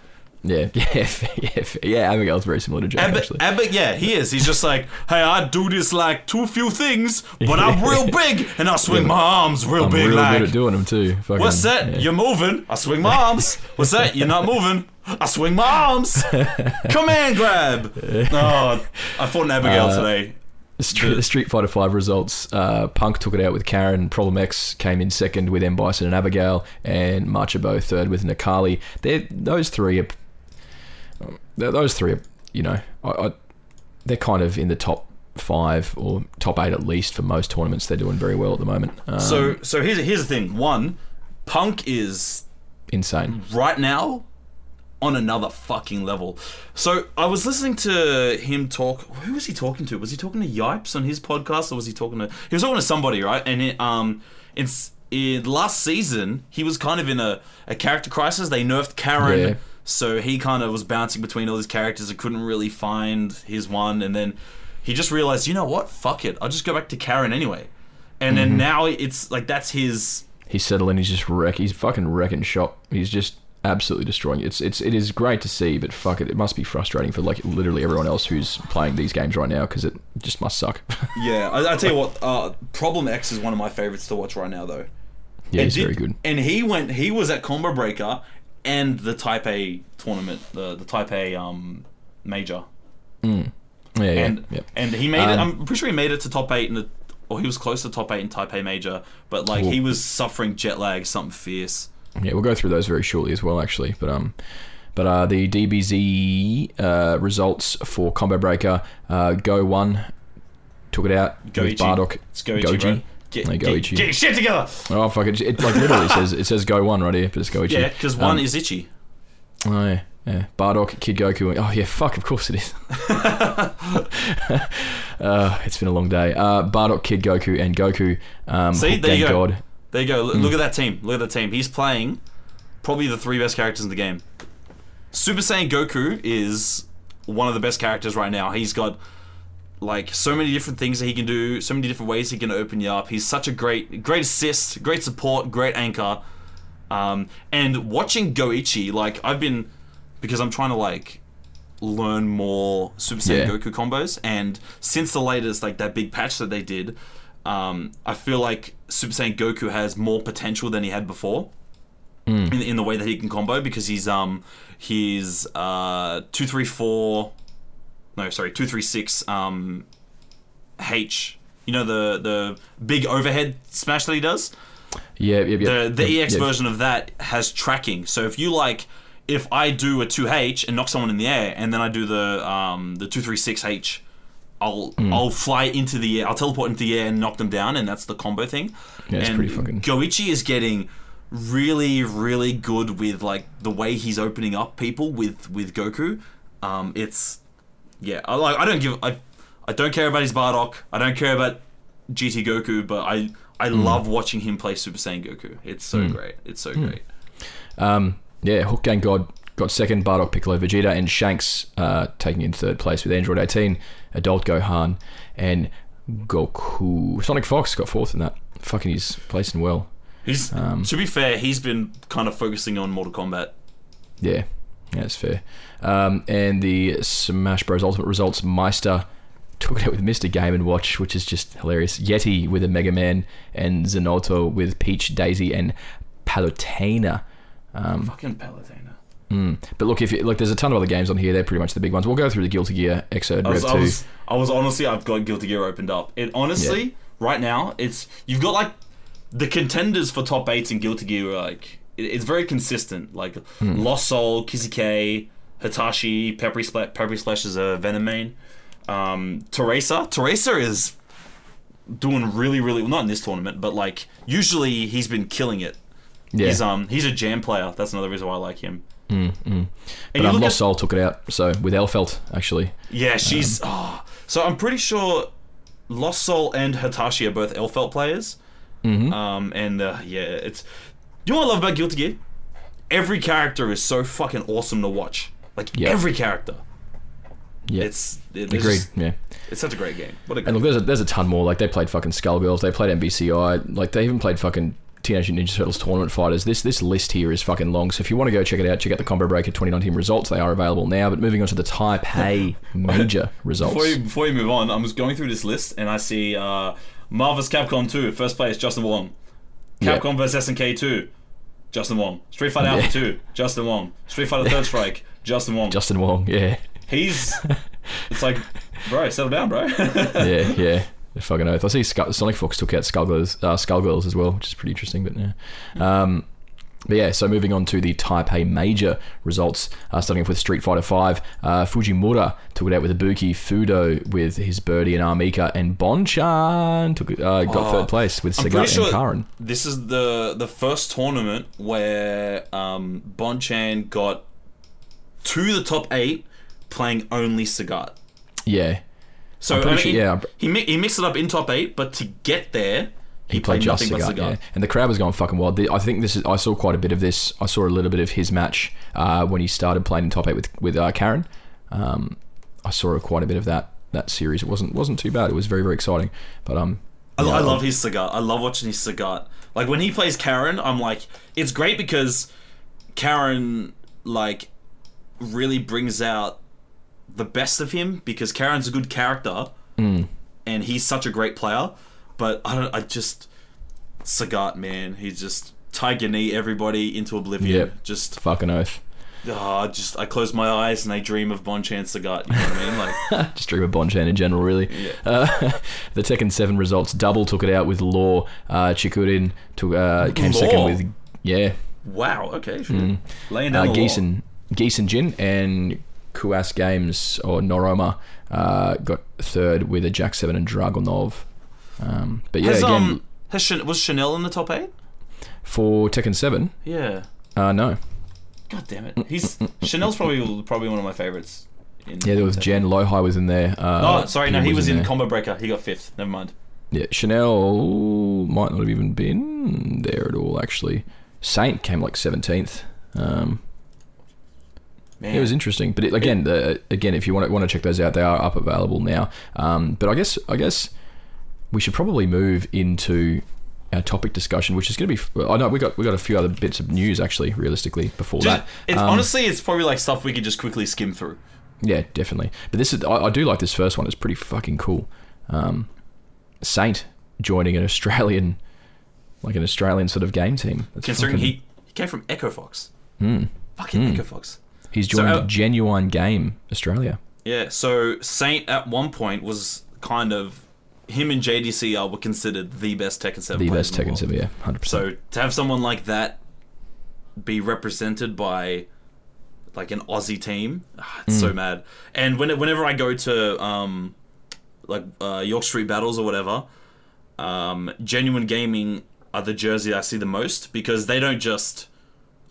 Yeah, yeah, yeah, yeah. Abigail's very similar to Jack Ab- actually. Ab- yeah, he is. He's just like, hey, I do this like too few things, but I'm real big and I swing Yeah, my arms real I'm big really like. good at doing them too. Fucking, What's that? yeah. You're moving. I swing my arms. What's that? You're not moving. I swing my arms. Command grab. Oh, I fought an Abigail Uh, today. The Street, the Street Fighter Five results. Uh, Punk took it out with Karin. Problem X came in second with M Bison and Abigail, and Machabo third with Necalli. They're, those three are. Those three are, you know, I, I, they're kind of in the top five or top eight at least for most tournaments. They're doing very well at the moment. Um, So, so here's here's the thing. One, Punk is insane. right now on another fucking level. So I was listening to him talk. Who was he talking to? Was he talking to Yipes on his podcast, or was he talking to? He was talking to somebody, right? And it, um, it's in last season, he was kind of in a, a character crisis. They nerfed Karin. Yeah. So he kind of was bouncing between all these characters and couldn't really find his one. And then he just realized, you know what? Fuck it. I'll just go back to Karin anyway. And Mm-hmm. then now it's like that's his He's settling. He's just wreck. He's fucking wrecking shop. He's just absolutely destroying. it. It's it's it is great to see, but fuck it, it must be frustrating for like literally everyone else who's playing these games right now because it just must suck. Yeah, I, I tell you what, uh, Problem X is one of my favorites to watch right now, though. yeah, And he's did- very good. And he went, he was at Combo Breaker and the Taipei tournament, the the Taipei um major, Yeah, yeah, and yeah. and he made it. Um, I'm pretty sure he made it to top eight in the, or he was close to top eight in Taipei major, but like he was suffering jet lag, something fierce. Yeah, we'll go through those very shortly as well, actually. But um, but uh, the DBZ uh, results for Combo Breaker, uh, Go one took it out with Goichi. Bardock. It's Goichi, Goji. Get, No, get, Goichi. get your shit together. Oh fuck it! It like literally says it says Go one right here, but it's go Goichi. Yeah, because one Um, is itchy. Oh yeah, yeah. Bardock, Kid Goku. Oh yeah, fuck. Of course it is. uh, it's been a long day. Uh, Bardock, Kid Goku, and Goku. Um, See, there you go. God. There you go. Hmm. Look, look at that team. Look at that team. He's playing probably the three best characters in the game. Super Saiyan Goku is one of the best characters right now. He's got like so many different things that he can do, so many different ways he can open you up. He's such a great, great assist, great support, great anchor. Um, and watching Goichi, like I've been, because I'm trying to like learn more Super Saiyan Yeah. Goku combos, and since the latest like that big patch that they did, um, I feel like Super Saiyan Goku has more potential than he had before in, in the way that he can combo because he's um he's uh two three four no sorry two three six um H you know the the big overhead smash that he does Yeah, yeah, yeah. the the Yeah, EX yeah. version of that has tracking. So if you like, if I do a two H and knock someone in the air, and then I do the um the two three six H, I'll Hmm. I'll fly into the air. I'll teleport into the air and knock them down, and that's the combo thing. Yeah, it's and pretty fucking- Goichi is getting really really good with like the way he's opening up people with with Goku. Um, it's yeah, I like I don't give I I don't care about his Bardock. I don't care about GT Goku, but I I Hmm. love watching him play Super Saiyan Goku. It's so great. It's so Hmm. great. Um, yeah, Hook Gang God got second, Bardock, Piccolo, Vegeta, and Shanks uh, taking in third place with Android 18, Adult Gohan, and Goku. Sonic Fox got fourth in that. Fucking he's placing well. He's Um, to be fair, he's been kind of focusing on Mortal Kombat. Yeah, yeah, that's fair. Um, and the Smash Bros. Ultimate results, Maister took it out with Mr. Game and Watch, which is just hilarious. Yeti with a Mega Man, and Zinoto with Peach, Daisy, and Palutena. Um, Fucking Palutena. mm. But look, if you, look, there's a ton of other games on here. They're pretty much the big ones. We'll go through the Guilty Gear Xrd I was, Rev I was, I was honestly, I've got Guilty Gear opened up. It honestly, right now, it's you've got like the contenders for top eights in Guilty Gear. Are like it, it's very consistent. Like Hmm. Lost Soul, Kizzy K, Hitachi, Peppery Splash. Peppery Splash is a Venom main. Um, Teresa, Teresa is doing really, really well. Not in this tournament, but like usually he's been killing it. yeah, He's um he's a jam player. That's another reason why I like him. mm, mm. And But um, Lost at- Soul took it out. So with Elphelt actually. Yeah, she's. oh. So I'm pretty sure Lost Soul and Hitachi are both Elphelt players. Mm-hmm. Um, and uh, yeah, it's. You know what I love about Guilty Gear? Every character is so fucking awesome to watch. Like Yeah. every character. yeah, It's it, agreed. just- yeah. it's such a great game. What a And look, there's a, there's a ton more. Like they played fucking Skullgirls, they played MVCI, like they even played fucking Teenage Mutant Ninja Turtles tournament fighters. This this list here is fucking long. So if you want to go check it out, check out the Combo Breaker 2019 results. They are available now. But moving on to the Taipei major results. Before you, before you move on, I'm just going through this list and I see uh, Marvel's Capcom 2, first place, Justin Wong. Yeah. Capcom vs SNK 2, Justin Wong. Street Fighter Yeah. Alpha 2, Justin Wong. Street Fighter Third Strike, Justin Wong. Justin Wong, yeah, He's. It's like, bro, settle down, bro. yeah, yeah. The fucking oath. I see Sonic Fox took out Skullgirls, uh, Skullgirls as well, which is pretty interesting. But yeah. Um, but yeah, so moving on to the Taipei major results, uh, starting off with Street Fighter Five. Uh, Fujimura took it out with Ibuki, Fudo with his birdie and Armika, and Bonchan took it, uh, got Oh, third place with Sagat sure and Karin. this is the the first tournament where um, Bonchan got to the top eight playing only Sagat. Yeah, So I mean, sure- yeah. he he mixed it up in top eight, but to get there, he, he played just Sagat, yeah. and the crowd was going fucking wild. I think this is. I saw quite a bit of this. I saw a little bit of his match uh, when he started playing in top eight with with uh, Karin. Um, I saw quite a bit of that that series. It wasn't wasn't too bad. It was very very exciting. But um, I, yeah, I love his Sagat. I love watching his Sagat. Like when he plays Karin, I'm like, it's great because Karin like really brings out the best of him because Karin's a good character Mm. and he's such a great player. But I don't. I just Sagat, man. He's just tiger knee everybody into oblivion. Yep. Just fucking oath. ah, just I close my eyes and I dream of Bonchan Sagat. You know what I mean? Like Just dream of Bonchan in general, really. Yeah. Uh, the Tekken 7 results, Double took it out with Law. Uh, Chikurin took, uh, came second with, yeah, wow. Okay. Sure. Mm. Laying uh, down law. Geeson, Geeson Jin and Kuas Games, or Noroma, uh, got third with a Jack 7 and Dragunov. Um, but yeah, Has, again, um, has was Chanel in the top eight? for Tekken 7, Yeah. uh, no. God damn it. He's Chanel's probably probably one of my favorites. In Yeah, there was Jen Lohai was in there. Uh, Oh, sorry, no, he was in there. Combo Breaker. He got fifth. Never mind. Yeah, Chanel might not have even been there at all. Actually, Saint came like seventeenth. Um, Man, it was interesting, but it, again, the, again, if you want to want to check those out, they are up available now. Um, but I guess I guess we should probably move into our topic discussion, which is going to be. I know we got we got a few other bits of news actually, realistically, before Just- that. it's Um, honestly, it's probably like stuff we could just quickly skim through. Yeah, definitely. But this is I, I do like this first one. It's pretty fucking cool. Um, Saint joining an Australian, like an Australian sort of game team. That's Considering fucking- he he came from Echo Fox. Hmm. Fucking Hmm. Echo Fox. he's so, joined uh, Genuine Game Australia. Yeah. So Saint at one point was kind of him and JDCR were considered the best Tekken Seven. The players best Tekken 7, yeah, hundred percent. So to have someone like that be represented by like an Aussie team, ah, it's Mm. so mad. And when, whenever I go to um, like uh, York Street battles or whatever, um, genuine gaming are the jersey I see the most because they don't just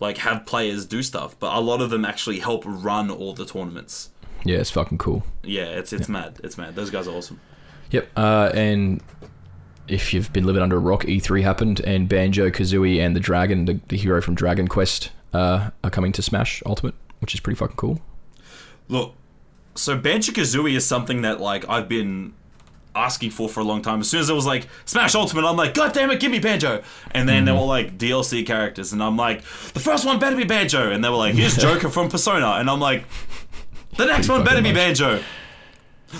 like have players do stuff, but a lot of them actually help run all the tournaments. Yeah, it's fucking cool. Yeah, it's it's mad. It's mad. Those guys are awesome. Yep. Uh, and if you've been living under a rock, E3 happened, and Banjo Kazooie and the Dragon, the, the hero from Dragon Quest, uh, are coming to Smash Ultimate, which is pretty fucking cool. Look, so Banjo Kazooie is something that like I've been asking for for a long time. As soon as it was like Smash Ultimate, I'm like, God damn it, give me Banjo! And then they were like DLC characters, and I'm like, the first one better be Banjo, and they were like, here's Joker from Persona, and I'm like, the next one better fucking be. Banjo.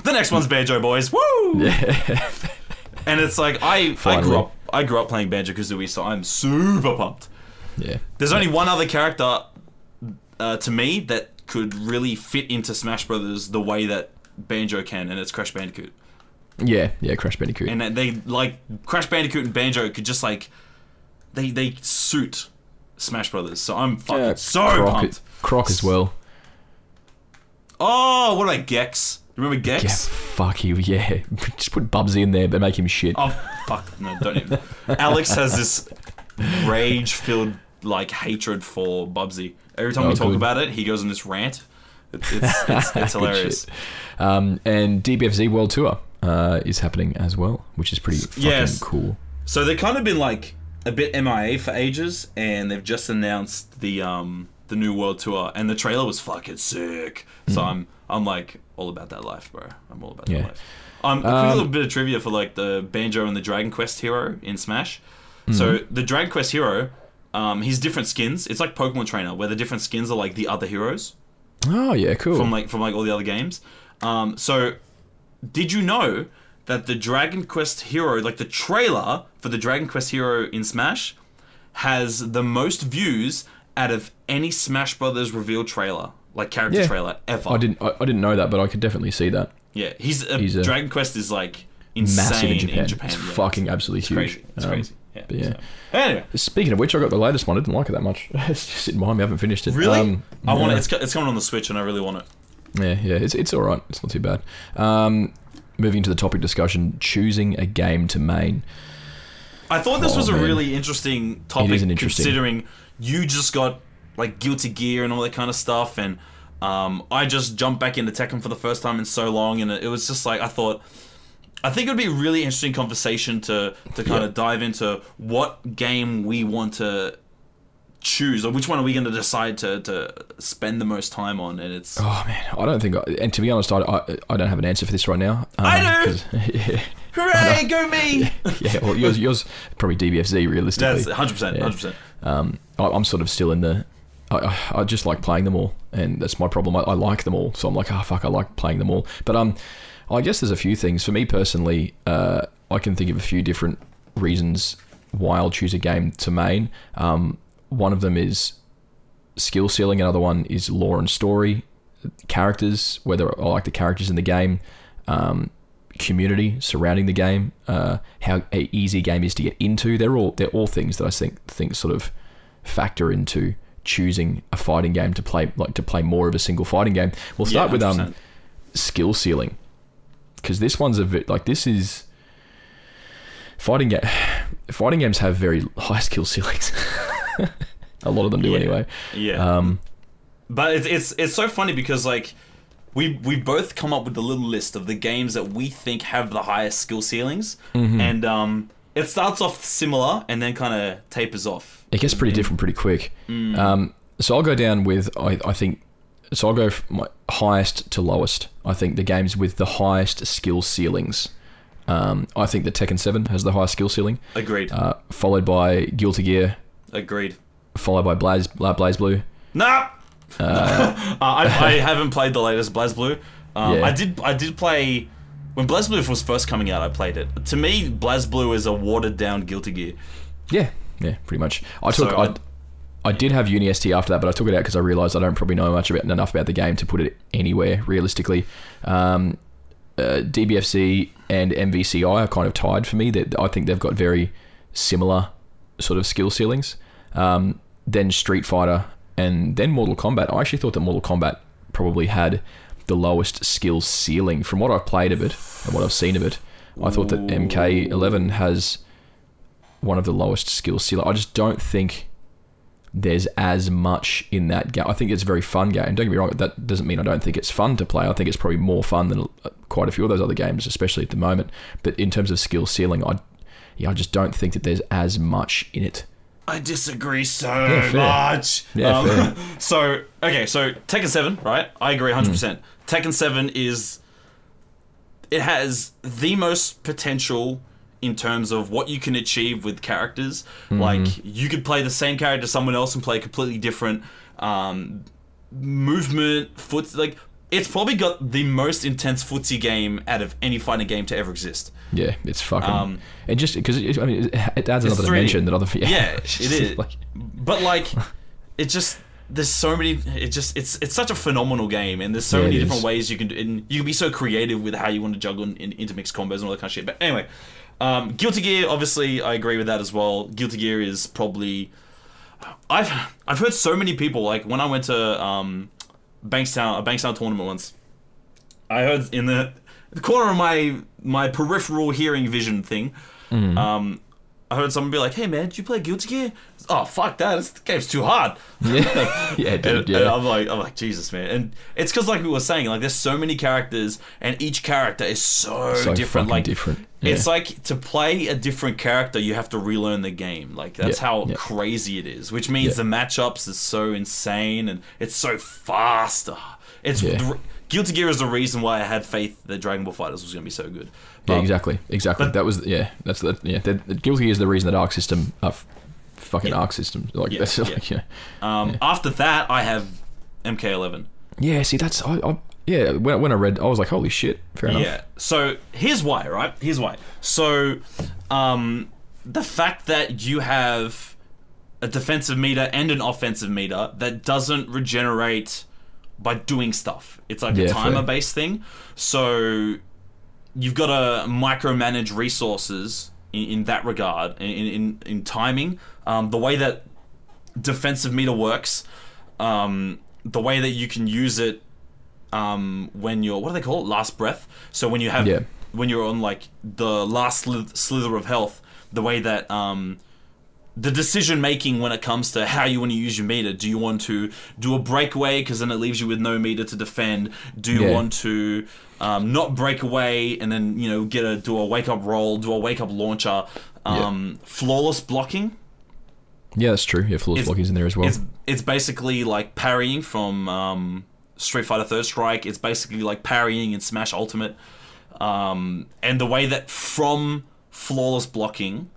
The next one's Banjo Boys. Woo! Yeah. And it's like I I grew up I grew up playing Banjo Kazooie, so I'm super pumped. yeah. There's only one other character uh, to me that could really fit into Smash Brothers the way that Banjo can, and it's Crash Bandicoot. Yeah, yeah, Crash Bandicoot. And they like Crash Bandicoot and Banjo could just like they they suit Smash Brothers. So I'm fucking Yeah, so Croc, pumped. Croc as well. Oh, what about Gex? Remember Gex? Yeah, fuck you. Yeah, just put Bubsy in there, but make him shit. Oh fuck no! Don't even. Alex has this rage-filled like hatred for Bubsy. Every time we Oh, talk good. about it, he goes on this rant. It's it's, it's, it's hilarious. Um, and DBFZ World Tour uh, is happening as well, which is pretty fucking Yes. cool. So they've kind of been like a bit MIA for ages, and they've just announced the um the new world tour, and the trailer was fucking sick. So I'm I'm like all about that life, bro. I'm all about. Yeah. that life. Um, a quick Um, little bit of trivia for like the Banjo and the Dragon Quest hero in Smash. So Hmm. the Dragon Quest hero, um, he's different skins. It's like Pokemon Trainer, where the different skins are like the other heroes Oh yeah, cool. from like from like all the other games. Um, so, did you know that the Dragon Quest hero, like the trailer for the Dragon Quest hero in Smash, has the most views out of any Smash Brothers reveal trailer, like character Yeah. trailer ever. I didn't, I, I didn't know that, but I could definitely see that. Yeah, he's, a, He's a- Dragon Quest is like insane Massive in Japan. Japan. It's yeah. fucking absolutely It's huge. crazy. It's Um, crazy. Yeah. yeah. so- Anyway, Speaking of which, I got the latest one. I didn't like it that much. it's just sitting behind me. I haven't finished it. really, Um, I want it. It's, it's coming on the Switch, and I really want it. Yeah, yeah, it's it's all right. It's not too bad. Um, moving to the topic discussion: choosing a game to main. I thought this Oh, was a man. really interesting topic, interesting- considering you just got like Guilty Gear and all that kind of stuff, and um, I just jumped back into Tekken for the first time in so long, and it, it was just like I thought. I think it would be a really interesting conversation to to kind Yeah. of dive into what game we want to choose, or which one are we going to decide to to spend the most time on, and it's. Oh man, I don't think. I, and to be honest, I, I, I don't have an answer for this right now. Um, I do! yeah, Hooray, go me! yeah. Well, yours, yours probably DBFZ realistically. That's hundred percent, Yeah. hundred percent. Um, I, I'm sort of still in the. I, I, just like playing them all, and that's my problem. I, I like them all, so I'm like, oh fuck, I like playing them all. But um, I guess there's a few things for me personally. Uh, I can think of a few different reasons why I'll choose a game to main. Um, one of them is skill ceiling. Another one is lore and story, characters, whether I like the characters in the game, um, community surrounding the game, uh, how easy a game is to get into. They're all they're all things that I think think sort of factor into choosing a fighting game to play like to play more of a single fighting game. We'll Yeah, start with um skill ceiling because this one's a bit like this is fighting game fighting games have very high skill ceilings. a lot of them do Yeah. anyway. Yeah. Um, But it's it's it's so funny because like we we both come up with a little list of the games that we think have the highest skill ceilings, Mm-hmm. and um, it starts off similar and then kind of tapers off. It gets pretty different pretty quick. Um, so I'll go down with I, I think so I'll go f- my highest to lowest. I think the games with the highest skill ceilings. Um, I think the Tekken Seven has the highest skill ceiling, Agreed. uh, followed by Guilty Gear, Agreed. followed by Blaze Bla- BlazBlue. Nah. Uh, I, I haven't played the latest BlazBlue. Um, Yeah. I did I did play when BlazBlue was first coming out. I played it. To me, BlazBlue is a watered down Guilty Gear. Yeah, yeah, pretty much. I took So I, I- did have UNIST after that, but I took it out because I realised I don't probably know much about enough about the game to put it anywhere realistically. Um, uh, DBFZ and MVCI are kind of tied for me. That I think they've got very similar sort of skill ceilings. Um, then Street Fighter and then Mortal Kombat. I actually thought that Mortal Kombat probably had the lowest skill ceiling from what I've played of it and what I've seen of it. I thought that MK11 has one of the lowest skill ceiling. I just don't think there's as much in that game. I think it's a very fun game. Don't get me wrong. That doesn't mean I don't think it's fun to play. I think it's probably more fun than uh, quite a few of those other games, especially at the moment. But in terms of skill ceiling, I yeah, I just don't think that there's as much in it. I disagree so fair. much. Yeah, Um, fair. so okay, so Tekken Seven, right? I agree, hundred percent. Tekken Seven is it has the most potential in terms of what you can achieve with characters. Like you could play the same character someone else and play a completely different um, movement, foot, like it's probably got the most intense footsie game out of any fighting game to ever exist. Yeah, it's fucking. Um, and just because it, I mean, it, adds another 3D. dimension that other. Yeah, Yeah, it is. Like, But like, it just there's so many. It just it's it's such a phenomenal game, and there's so Yeah, many different ways you can do. And you can be so creative with how you want to juggle and, and intermix combos and all that kind of shit. But anyway, um, Guilty Gear, obviously, I agree with that as well. Guilty Gear is probably. I've I've heard so many people like when I went to um, Bankstown a Bankstown tournament once. I heard in the, the corner of my my peripheral hearing vision thing. Mm-hmm. Um, I heard someone be like, "Hey man, did you play Guilty Gear?" Oh fuck that! This game's too hard. yeah, yeah, dude, and yeah. I'm like, I'm like, Jesus, man, and it's because like we were saying, like there's so many characters, and each character is so, So different. Like different, it's like to play a different character, you have to relearn the game. Like that's Yeah, how yeah. crazy it is. Which means Yeah. the matchups is so insane, and it's so fast. It's Yeah. Guilty Gear is the reason why I had faith that Dragon Ball Fighters was going to be so good. Yeah, exactly, exactly. but- that was yeah. That's the yeah. The, the Guilty Gear is the reason that Arc System, uh, fucking Yeah. Arc System, like Yeah, that's yeah. like yeah. Um, After that, I have MK11. Yeah, see, that's I, I yeah. When, when I read, I was like, holy shit, fair enough. Yeah. So here's why, right? Here's why. So, um, the fact that you have a defensive meter and an offensive meter that doesn't regenerate by doing stuff. It's like Yeah, a timer based thing. So you've got to micromanage resources in, in that regard, in, in, in timing. Um, the way that defensive meter works, um, the way that you can use it um, when you're what do they call it? Last breath. So when you have Yeah. when you're on like the last slither of health, the way that um, the decision making when it comes to how you want to use your meter. Do you want to do a breakaway because then it leaves you with no meter to defend? Do you Yeah. want to um, not break away and then you know get a do a wake up roll, do a wake up launcher? Um, Flawless blocking. Yeah, that's true. Yeah, flawless blocking is in there as well. It's it's basically like parrying from um, Street Fighter Third Strike. It's basically like parrying in Smash Ultimate, um, and the way that from flawless blocking,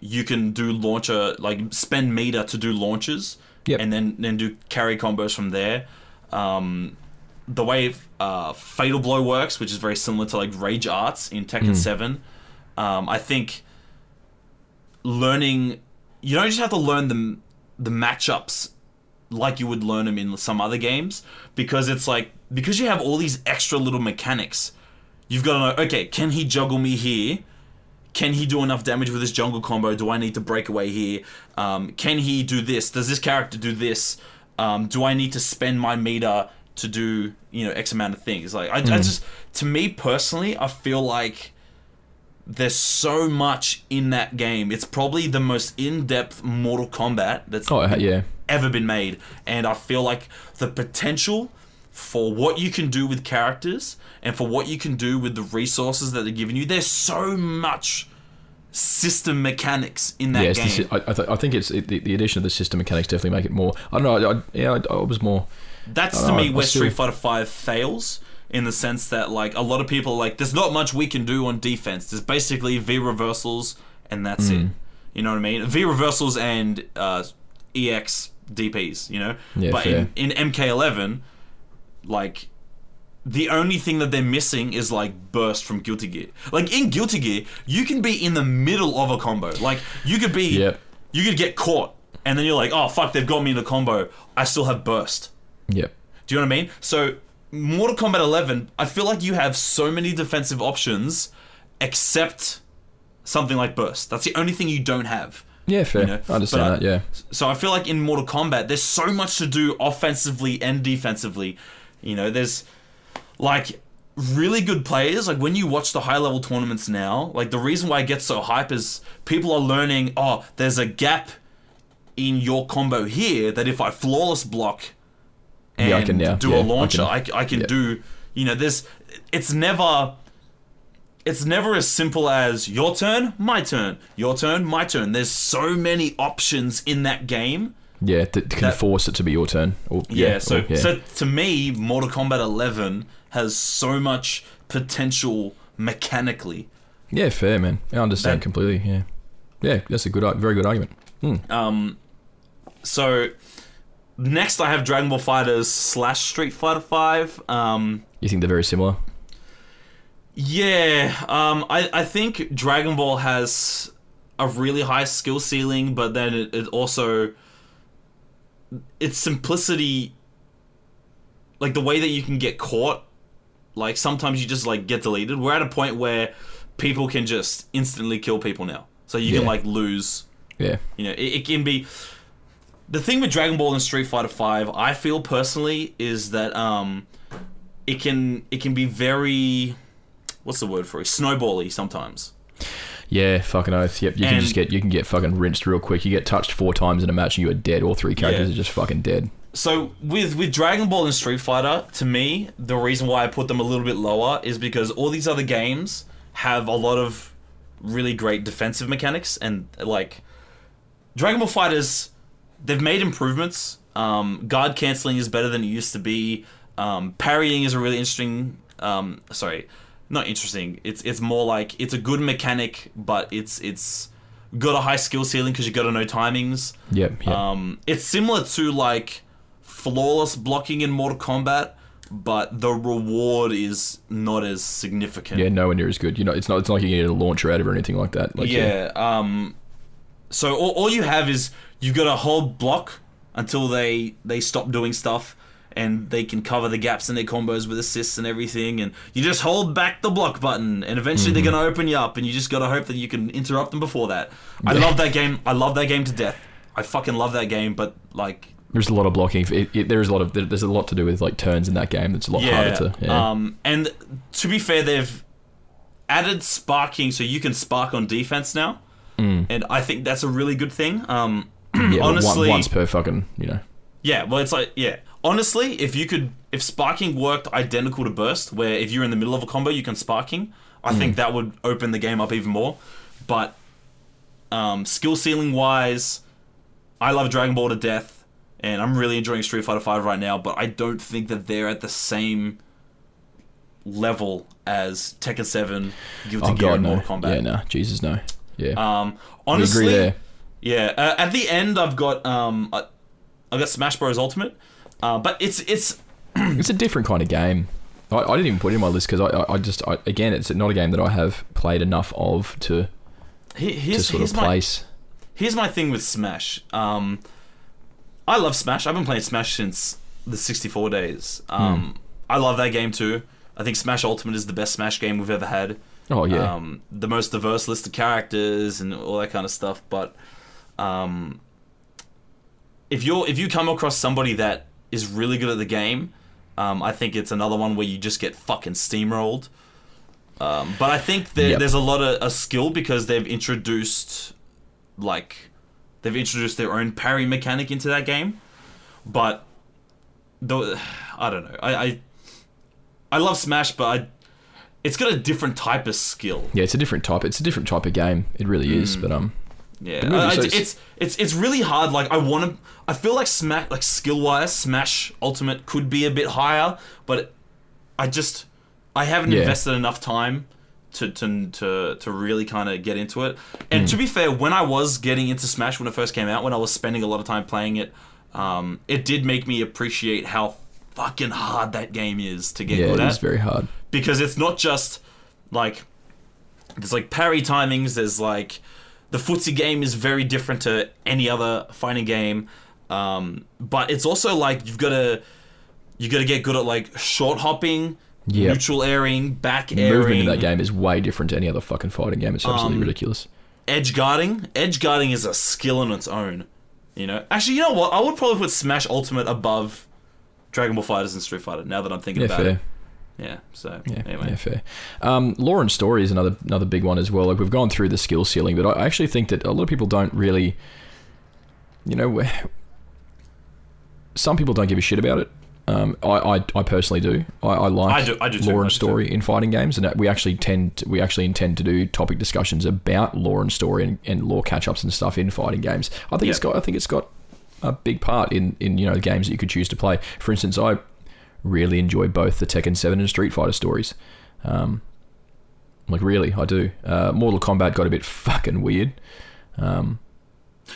you can do launcher like spend meter to do launches, Yep. and then then do carry combos from there. Um, the way uh, Fatal Blow works, which is very similar to like Rage Arts in Tekken Seven, um, I think learning you don't just have to learn the the matchups like you would learn them in some other games because it's like because you have all these extra little mechanics you've got to know okay can he juggle me here can he do enough damage with his juggle combo? Do i need to break away here? Um, can he do this? Does this character do this? Um, do i need to spend my meter to do you know x amount of things? Like I, I just to me personally i feel like there's so much in that game. It's probably the most in-depth Mortal Kombat that's oh yeah, ever been made, and I feel like the potential for what you can do with characters and for what you can do with the resources that they're giving you. There's so much system mechanics in that yeah. Game. the, I, I, th- I think it's it, the, the addition of the system mechanics definitely make it more. I don't know. I, I, yeah, I, I was more. That's to know, me where still- Street Fighter Five fails in the sense that like a lot of people are like there's not much we can do on defense. There's basically V reversals and that's Hmm. it. You know what I mean? V reversals and uh, EX DPs. You know, Yeah, but fair. in, in MK11, like the only thing that they're missing is like burst from Guilty Gear. Like in Guilty Gear, you can be in the middle of a combo. Like you could be, Yep. you could get caught, and then you're like, oh fuck, they've got me in a combo. I still have burst. Yep. Do you know what I mean? So, Mortal Kombat 11, I feel like you have so many defensive options, except something like burst. That's the only thing you don't have. Yeah, fair. You know, I understand that. Yeah. So I feel like in Mortal Kombat, there's so much to do offensively and defensively. You know, there's like really good players. Like when you watch the high level tournaments now, like the reason why it gets so hype is people are learning. Oh, there's a gap in your combo here that if I flawless block and Yeah, I can now. do Yeah, a I launcher, I, can- I can yeah. do. You know, there's. It's never it's never as simple as your turn, my turn, your turn, my turn. There's so many options in that game. Yeah, that can That- force it to be your turn. Or, Yeah, yeah. so or- yeah. so to me, Mortal Kombat 11 has so much potential mechanically. yeah, fair, man. I understand That- completely. Yeah. Yeah, that's a good, very good argument. Hmm. Um, so next, I have Dragon Ball Fighters slash Street Fighter Five. Um, You think they're very similar? yeah, um, I I think Dragon Ball has a really high skill ceiling, but then it, it also its simplicity, like the way that you can get caught. Like sometimes you just like get deleted. We're at a point where people can just instantly kill people now, so you can like lose Yeah. you know, it, it can be. The thing with Dragon Ball and Street Fighter Five, I feel personally, is that um, it can it can be very, what's the word for it? Snowbally sometimes. Yeah, fucking oath. Yep, you can just get you can get fucking rinsed real quick. You get touched four times in a match and you are dead. All three characters Yeah. are just fucking dead. So with with Dragon Ball and Street Fighter, to me, the reason why I put them a little bit lower is because all these other games have a lot of really great defensive mechanics and like Dragon Ball Fighters, they've made improvements. Um, guard canceling is better than it used to be. Um, parrying is a really interesting. Um, sorry, not interesting. It's it's more like it's a good mechanic, but it's it's got a high skill ceiling because you got to know timings. Yep. yep. Um, it's similar to like flawless blocking in Mortal Kombat, but the reward is not as significant. yeah, nowhere near as good. You know, it's not. It's not like you get a launcher out of or anything like that. Like, yeah. Um, so all, all you have is you've got to hold block until they they stop doing stuff. And they can cover the gaps in their combos with assists and everything, and you just hold back the block button, and eventually Mm-hmm. they're gonna open you up, and you just gotta hope that you can interrupt them before that. I love that game. I love that game to death. I fucking love that game, but like There's a lot of blocking. It, it, there's a lot of there's a lot to do with like turns in that game. That's a lot harder to. Yeah. Um, and to be fair, they've added sparking so you can spark on defense now, and I think that's a really good thing. Um, Mm. yeah, honestly, once per fucking you know. yeah. Well, it's like yeah. Honestly, if you could, if sparking worked identical to burst, where if you're in the middle of a combo you can sparking, I Mm. think that would open the game up even more. But um, skill ceiling wise, I love Dragon Ball to death, and I'm really enjoying Street Fighter Five right now. But I don't think that they're at the same level as Tekken Seven, Guilty Oh Gear, god, and no. Mortal Kombat. Yeah, no. Jesus, no. Yeah. Um, honestly, agree there. yeah. Uh, at the end, I've got um, I, I got Smash Bros Ultimate, uh, but it's it's It's a different kind of game. I, I didn't even put it in my list because I, I, just I, again it's not a game that I have played enough of to to here's sort of my here's my thing with Smash. Um, I love Smash. I've been playing Smash since the 64 days. Um, I love that game too. I think Smash Ultimate is the best Smash game we've ever had. Oh yeah, Um, the most diverse list of characters and all that kind of stuff. But um, if you're if you come across somebody that is really good at the game, um, I think it's another one where you just get fucking steamrolled. Um, but I think there, Yep. there's a lot of a skill because they've introduced like they've introduced their own parry mechanic into that game. But the I don't know. I I, I love Smash, but I, it's got a different type of skill. yeah. It's a different type. It's a different type of game. It really is. Mm. But um, Yeah, The movie, I- so it's- it's it's it's really hard. Like I want to, I feel like Smash, like skill wise, Smash Ultimate could be a bit higher, but I just I haven't Yeah. invested enough time to to to, to really kind of get into it. And Mm. to be fair, when I was getting into Smash when it first came out, when I was spending a lot of time playing it, um, it did make me appreciate how fucking hard that game is to get yeah, good it at is very hard. because it's not just like there's like parry timings. There's like the footsie game is very different to any other fighting game, um, but it's also like you've got to you got to get good at like short hopping, Yep. neutral airing, back airing, Movement in that game is way different to any other fucking fighting game. It's absolutely Um, ridiculous. edge guarding. Edge guarding is a skill on its own. You know, actually, you know what? I would probably put Smash Ultimate above Dragon Ball Fighters and Street Fighter. Now that I'm thinking Yeah, about fair. it, yeah. So Yeah, anyway, yeah, fair. Um, lore and story is another another big one as well. Like we've gone through the skill ceiling, but I actually think that a lot of people don't really, you know, some people don't give a shit about it. Um, I, I, I personally do. I, I like I do- I do too, lore and story in fighting games, and we actually tend to, we actually intend to do topic discussions about lore and story and, and lore catch ups and stuff in fighting games. I think it's got I think it's got a big part in in you know the games that you could choose to play. For instance, I really enjoy both the Tekken 7 and Street Fighter stories. Um, like really, I do. Uh, Mortal Kombat got a bit fucking weird. Um,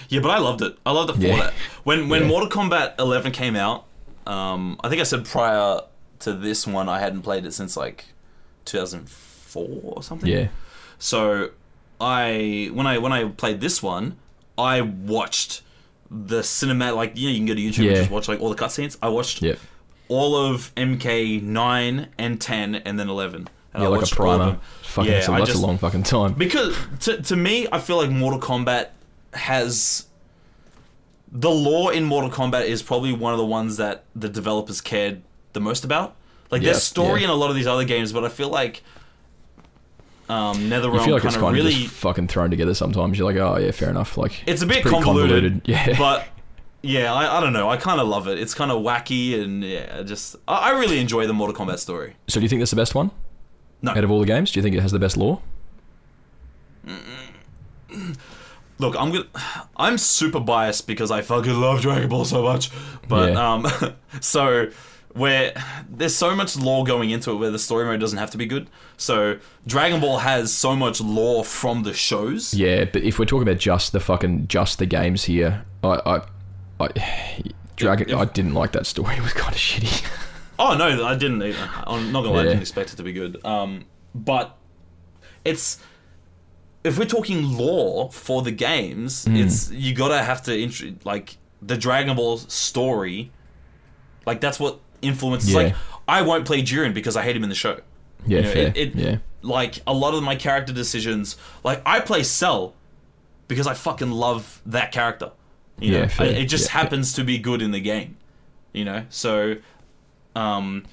Yeah, but I loved it. I loved it for Yeah. that. When when Yeah. Mortal Kombat 11 came out, um, I think I said prior to this one I hadn't played it since like 2004 or something. Yeah. So I when I when I played this one, I watched the cinematic like you know you can go to YouTube Yeah. and just watch like all the cutscenes. I watched Yep. All of MK nine and ten and then eleven. And Yeah, I like a watched all of primer. Fucking, Yeah, that's, a, that's just- a long fucking time. Because to, to me, I feel like Mortal Kombat has the lore in Mortal Kombat is probably one of the ones that the developers cared the most about. Like Yeah, there's story yeah. in a lot of these other games, but I feel like um, You NetherRealm feel like it's kind of really just fucking thrown together sometimes. You're like, oh yeah, fair enough. Like it's a bit pretty convoluted, Yeah. but yeah, I, I don't know. I kind of love it. It's kind of wacky and yeah, just I, I really enjoy the Mortal Kombat story. so do you think that's the best one No, out of all the games? Do you think it has the best lore? look, I'm gonna. I'm super biased because I fucking love Dragon Ball so much. But Yeah. um, so where there's so much lore going into it, where the story mode doesn't have to be good. So Dragon Ball has so much lore from the shows. Yeah, but if we're talking about just the fucking just the games here, I, I, I Dragon, If- I didn't like that story. It was kind of shitty. Oh no, I didn't. either. I'm not gonna lie, I didn't expect it to be good. Um, but it's if we're talking lore for the games, Hmm. it's you gotta have to intro like the Dragon Ball story. Like that's what influences. Yeah. Like I won't play Jiren because I hate him in the show. Yeah, You know, fair. it- it- yeah, Like a lot of my character decisions, like I play Cell because I fucking love that character. You Yeah, know, fair. It just Yeah, happens to be good in the game. You know, so um,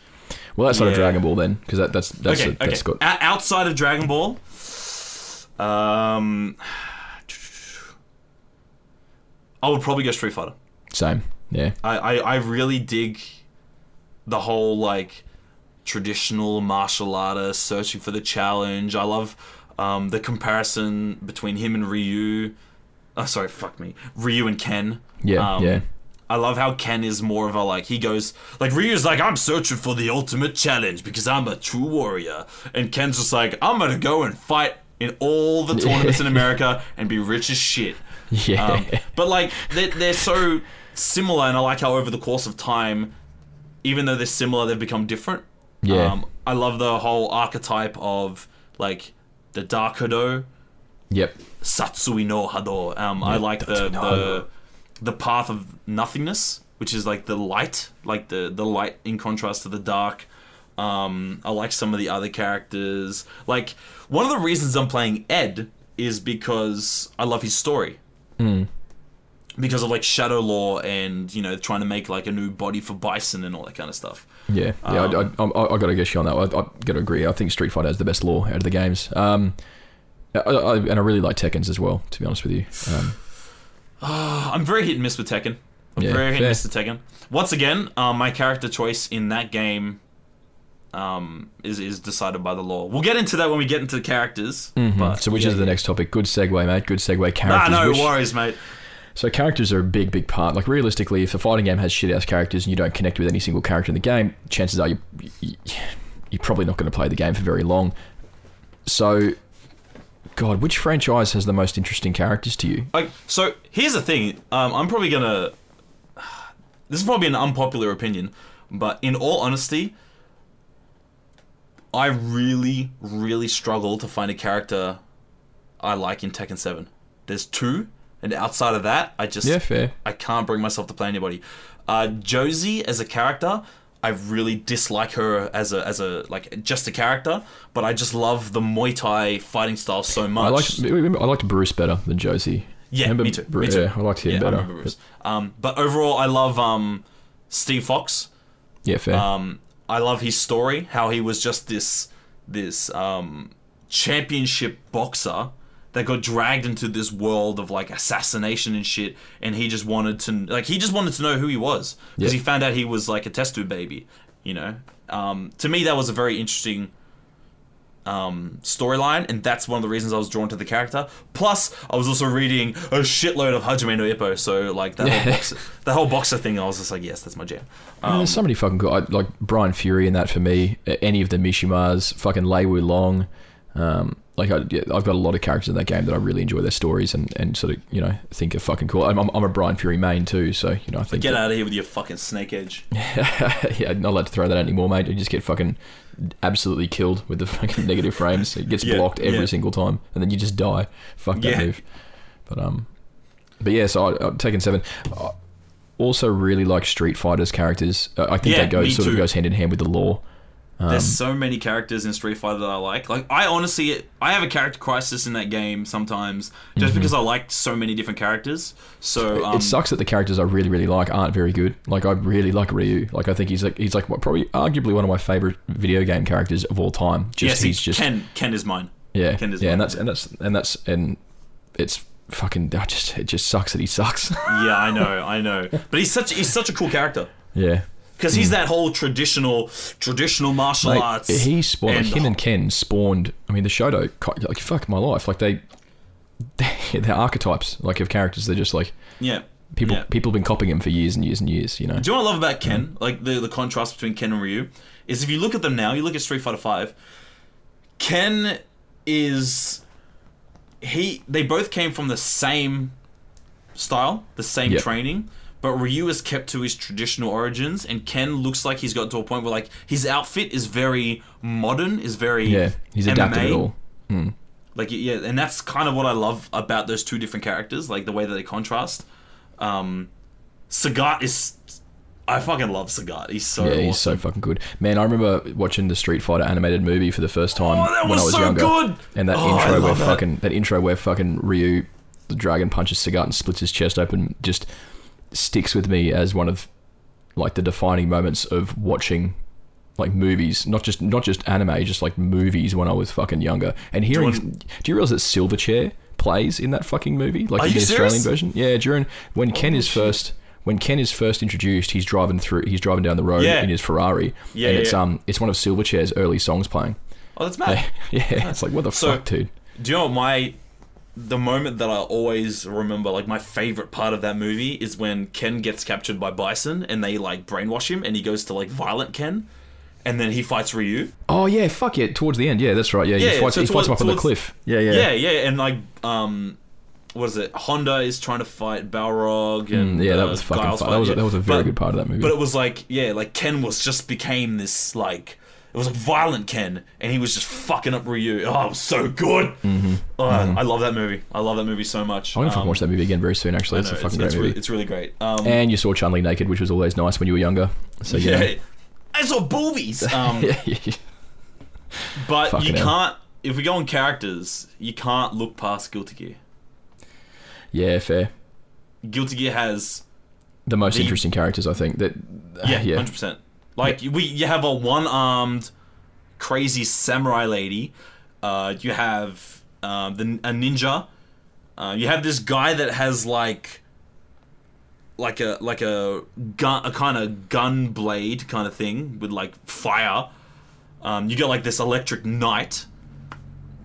well, that's not a. Dragon Ball then, because that, that's that's okay, a, that's okay. got O- outside of Dragon Ball, um, I would probably go Street Fighter. same. Yeah, I, I, I really dig the whole like traditional martial artist searching for the challenge. I love um, the comparison between him and Ryu. Oh, sorry, fuck me, Ryu and Ken. yeah, Um, yeah. I love how Ken is more of a like he goes like Ryu's like I'm searching for the ultimate challenge because I'm a true warrior, and Ken's just like I'm gonna go and fight in all the tournaments in America and be rich as shit. Yeah, Um, but like they're, they're so similar, and I like how over the course of time, even though they're similar, they've become different. Yeah. Um, I love the whole archetype of like the Dark Hado, yep. Satsui no Hado. Um, I like the, the the path of nothingness, which is like the light, like the the light in contrast to the dark. Um, I like some of the other characters. Like one of the reasons I'm playing Ed is because I love his story. Hmm. Because of like Shadaloo and you know trying to make like a new body for Bison and all that kind of stuff. Yeah, yeah. Um, I, I, I, I got to guess you on that. I, I got to agree. I think Street Fighter has the best lore out of the games. Um, I, I, and I really like Tekken's as well. To be honest with you, um, I'm very hit and miss with Tekken. I'm Yeah, very hit and miss with Tekken. Once again, um, my character choice in that game um, is is decided by the lore. We'll get into that when we get into the characters. Mm-hmm. so which yeah, is the next topic? Good segue, mate. Good segue. Nah, Characters. no which- worries, mate. So characters are a big, big part. Like realistically, if a fighting game has shit ass characters and you don't connect with any single character in the game, chances are you, you you're probably not going to play the game for very long. So, God, which franchise has the most interesting characters to you? Like, so here's the thing. Um, I'm probably gonna. This is probably an unpopular opinion, but in all honesty, I really, really struggle to find a character I like in Tekken Seven. There's two, and outside of that, I just Yeah, fair. I can't bring myself to play anybody. Uh, Josie as a character, I really dislike her as a as a like just a character, but I just love the Muay Thai fighting style so much. I liked I liked Bruce better than Josie. Yeah, Remember me too. Bru- me too. Yeah, I liked him yeah, better. Bruce. Um, but overall, I love um, Steve Fox. Yeah, fair. Um, I love his story. How he was just this this um, championship boxer that got dragged into this world of like assassination and shit, and he just wanted to like he just wanted to know who he was because Yeah. he found out he was like a test tube baby. You know, um, to me that was a very interesting um, storyline, and that's one of the reasons I was drawn to the character. Plus, I was also reading a shitload of Hajime no Ippo, so like that whole boxer, the whole boxer thing, I was just like, yes, that's my jam. Um, there's so many fucking good. Like Brian Fury in that for me. Any of the Mishimas, fucking Lei Wulong. Um, like I, yeah, I've got a lot of characters in that game that I really enjoy their stories and, and sort of you know think are fucking cool. I'm, I'm, a Brian Fury main too, so you know I think Get that- out of here with your fucking snake edge. yeah, not allowed to throw that out anymore, mate. You just get fucking absolutely killed with the fucking negative frames. It gets Yeah, blocked every yeah. single time, and then you just die. Fuck that move. But um, but yeah, so I, I've Tekken seven. I also really like Street Fighter's characters. I think that goes sort of goes hand in hand with the lore. There's Um, so many characters in Street Fighter that I like. Like I honestly, I have a character crisis in that game sometimes, just because I like so many different characters. So um, Mm-hmm. it sucks that the characters I really, really like aren't very good. Like I really like Ryu. Like I think he's like he's like what, probably arguably one of my favorite video game characters of all time. Just see, he's just Ken. Ken is mine. Yeah, Ken is mine. yeah, and that's and that's and that's and it's fucking. I just it just sucks that he sucks. Yeah, I know, I know. But he's such he's such a cool character yeah, because he's that whole traditional traditional martial Hmm. Mate, arts. he spawned like and- him and Ken spawned. I mean, the Shoto, like fuck my life. Like they, they're archetypes like of characters. They're just like yeah. people. Yeah. People have been copying him for years and years and years. You know. Do you know what I love about Ken? Like the the contrast between Ken and Ryu is if you look at them now, you look at Street Fighter Five. Ken is he. They both came from the same style, the same Yep. training. But Ryu is kept to his traditional origins, and Ken looks like he's got to a point where like his outfit is very modern, is very Yeah, he's adapted it MMA. all. Like yeah, and that's kind of what I love about those two different characters, like the way that they contrast. Um, Sagat is, I fucking love Sagat. He's so Yeah, he's so fucking good. Man, I remember watching the Street Fighter animated movie for the first time Oh, that when I was was so younger. good! And that Oh, intro where that. fucking that intro where fucking Ryu the dragon punches Sagat and splits his chest open just sticks with me as one of like the defining moments of watching like movies, not just not just anime, just like movies when I was fucking younger. And hearing, do want- you, realize that Silverchair plays in that fucking movie, like Are in you the Australian version? Yeah, during when Ken is first when Ken is first introduced, he's driving through, he's driving down the road Yeah. in his Ferrari, Yeah, and yeah, it's yeah. um it's one of Silverchair's early songs playing. Oh, that's mad. yeah, it's like what the So- fuck, dude. Do you know what my the moment that I always remember, like my favorite part of that movie, is when Ken gets captured by Bison and they like brainwash him, and he goes to like violent Ken, and then he fights Ryu. Oh yeah, fuck yeah. Towards the end, yeah, that's right. Yeah, Yeah, he fights, so he fights him up towards- on the cliff. Yeah, yeah, Yeah, yeah, and like um. What is it? Honda is trying to fight Balrog, and Mm, yeah, that uh, was fucking. That was a- that was a very but- good part of that movie. But it was like, yeah, like Ken was just became this like it was a violent Ken, and he was just fucking up Ryu. Oh, it was so good. Mm-hmm. Oh, I love that movie. I love that movie so much. I'm gonna fucking Um, watch that movie again very soon. Actually, it's a fucking it's, great it's, movie. re- it's really great. Um, and you saw Chun Li naked, which was always nice when you were younger. So yeah, yeah, I saw boobies. Um, yeah, yeah, yeah. but Fucking you hell. can't. If we go on characters, you can't look past Guilty Gear. yeah, fair. Guilty Gear has The most The- interesting characters, I think. That yeah, yeah, hundred percent. Like we, you have a one-armed, crazy samurai lady. Uh, you have um, the a ninja. Uh, you have this guy that has like, like a like a gun, a kind of gun blade kind of thing with like fire. Um, you got like this electric knight.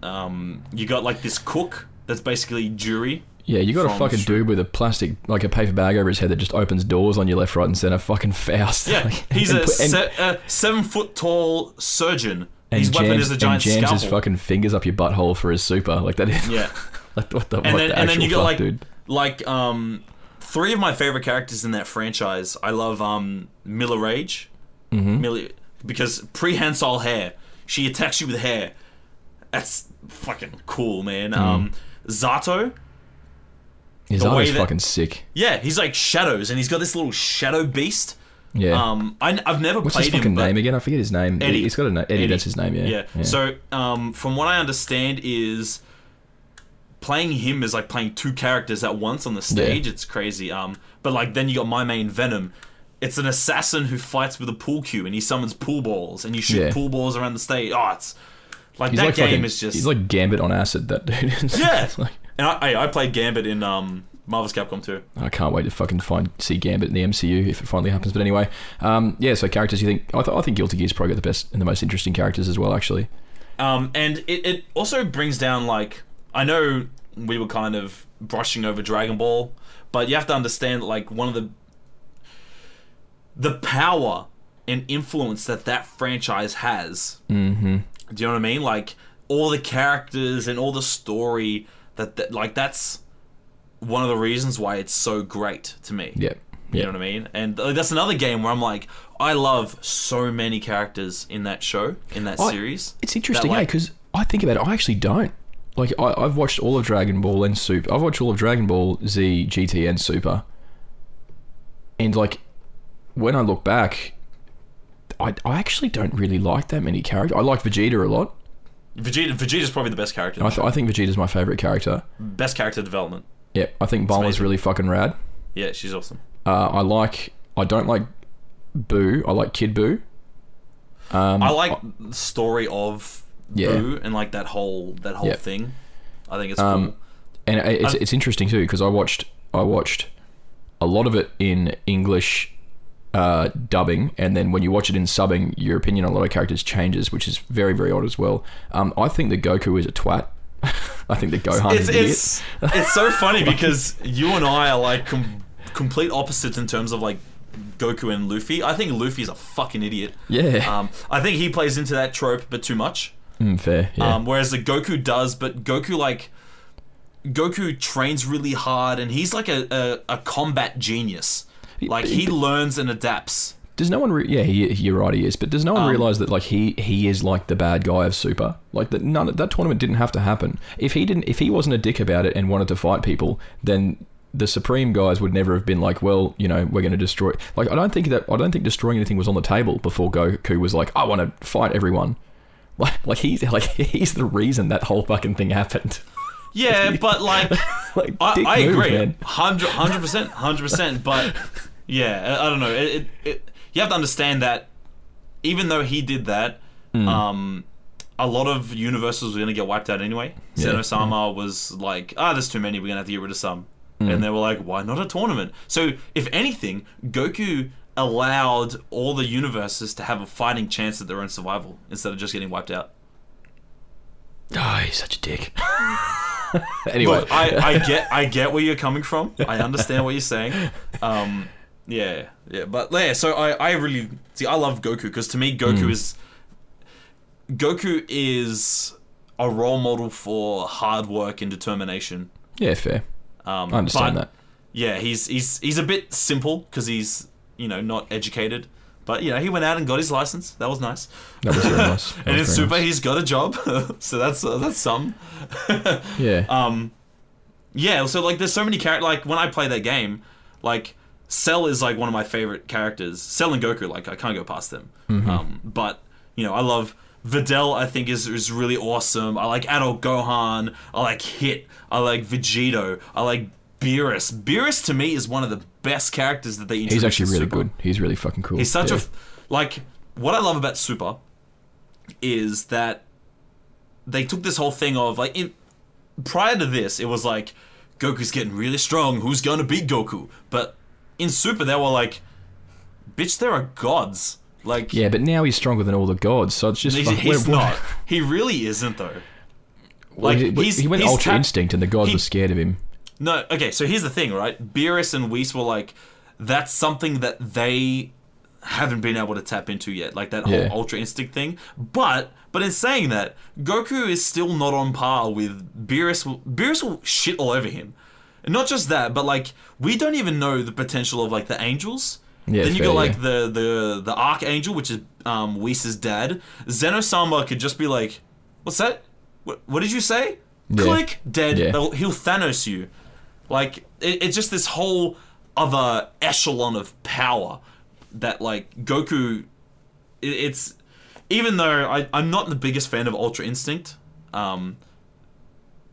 Um, you got like this cook that's basically jury. Yeah. You got a fucking Street- dude with a plastic, like a paper bag over his head that just opens doors on your left, right, and center. Fucking Faust. Yeah, Like, he's a, put- and- se- a seven foot tall surgeon. and His weapon is a giant and jams scalpel. his fucking fingers up your butthole for his super. Like that is. Yeah. like what the, and what then the and then you got fuck, like dude? like um three of my favorite characters in that franchise. I love um Millia Rage, Mm-hmm. Millia because prehensile hair. She attacks you with hair. That's fucking cool, man. Mm. Um, Zato, His the art is that- fucking sick. yeah, he's like shadows, and he's got this little shadow beast. Yeah. Um, I, have never played him. What's played his fucking him, name again? I forget his name. Eddie. He's got a name. Eddie, Eddie. That's his name. Yeah. Yeah. So, um, from what I understand, is playing him is like playing two characters at once on the stage. It's crazy. Um, but like then you got my main Venom. It's an assassin who fights with a pool cue, and he summons pool balls, and you shoot Yeah. pool balls around the stage. Oh, it's like he's that like game fucking, is just He's like Gambit on acid. That dude. Yeah. like- and I, I I played Gambit in um Marvel vs Capcom 2. I can't wait to fucking find see Gambit in the MCU if it finally happens. But anyway, um, yeah. So characters, you think? I, th- I think Guilty Gear's probably got the best and the most interesting characters as well. Actually, Um, and it, it also brings down like I know we were kind of brushing over Dragon Ball, but you have to understand like one of the the power and influence that that franchise has. mm-hmm. Do you know what I mean? Like all the characters and all the story that, that like that's one of the reasons why it's so great to me. Yeah. You know what I mean? And that's another game where I'm like, I love so many characters in that show, in that I- series. It's interesting, eh? like- Because I think about it, I actually don't. Like, I've watched all of Dragon Ball and Super. I've watched all of Dragon Ball Z, GT, and Super. And, like, when I look back, I, I actually don't really like that many characters. I like Vegeta a lot. Vegeta, Vegeta's probably the best character. I, th-. I think Vegeta's my favorite character. best character development. Yeah, I think Bulma's amazing. really fucking rad. Yeah, she's awesome. Uh, I like. I don't like Boo. I like Kid Boo. Um, I like the story of Yeah. Boo and like that whole that whole Yeah. thing. I think it's Um, cool. and it's, it's interesting too because I watched I watched a lot of it in English uh, dubbing, and then when you watch it in subbing, your opinion on a lot of characters changes, which is very very odd as well. Um, I think that Goku is a twat. I think that Gohan It's is an idiot. it's it's so funny because you and I are like com- complete opposites in terms of like Goku and Luffy. I think Luffy's a fucking idiot. Yeah, Um, I think he plays into that trope, but too much. Mm, fair. Yeah. Um, whereas the Goku does, but Goku like Goku trains really hard, and he's like a, a, a combat genius. Like he learns and adapts. does no one? Re- yeah, he, you're right. He is, but does no one Um, realize that like he he is like the bad guy of Super? Like that none that tournament didn't have to happen. If he didn't, if he wasn't a dick about it and wanted to fight people, then the Supreme guys would never have been like, well, you know, we're going to destroy. Like I don't think that I don't think destroying anything was on the table before Goku was like, I want to fight everyone. Like like he's like he's the reason that whole fucking thing happened. Yeah, but like Like I, I move, agree, man. hundred hundred percent, hundred percent. But yeah, I, I don't know. It, it, it, you have to understand that even though he did that, Hmm. um, a lot of universes were gonna get wiped out anyway. Yeah. Zeno Sama was like, ah, there's too many. We're gonna have to get rid of some. Hmm. And they were like, why not a tournament? So if anything, Goku allowed all the universes to have a fighting chance at their own survival instead of just getting wiped out. Oh, he's such a dick. anyway, Look, I, I get I get where you're coming from. I understand what you're saying. Um, yeah, yeah, but yeah. So I, I really see. I love Goku because to me, Goku Hmm. is Goku is a role model for hard work and determination. yeah, fair. Um, I understand that. Yeah, he's he's he's a bit simple because he's you know not educated. But you know he went out and got his license. That was nice. That was very nice. That and it's Super, nice. he's got a job, so that's uh, that's some. yeah. Um, yeah. So like, there's so many characters. Like when I play that game, like Cell is like one of my favorite characters. Cell and Goku, like I can't go past them. Mm-hmm. Um, but you know, I love Videl. I think is is really awesome. I like Adult Gohan. I like Hit. I like Vegito. I like Beerus. Beerus to me is one of the best characters that they introduced. he's actually really Super. good. He's really fucking cool. He's such yeah. a like what I love about Super is that they took this whole thing of like in prior to this it was like Goku's getting really strong who's going to beat Goku but in Super they were like bitch there are gods like Yeah, but now he's stronger than all the gods, so it's just he's, fuck- he's not he really isn't though Well, like he, he's he went Ultra tap- Instinct, and the gods he- were scared of him. No, okay, so here's the thing, right? Beerus and Whis were like, that's something that they haven't been able to tap into yet, like that whole Yeah. Ultra Instinct thing. But, but in saying that, Goku is still not on par with Beerus. Will, Beerus will shit all over him. And not just that, but like we don't even know the potential of like the angels. Yeah, then you fair, got like yeah. the the the Archangel, which is um Whis' dad. Zenosama could just be like, "What's that? What, what did you say?" Yeah. Click, dead. He'll Thanos you. Like it, it's just this whole other echelon of power that like Goku. It, it's even though I, I'm not the biggest fan of Ultra Instinct. Um,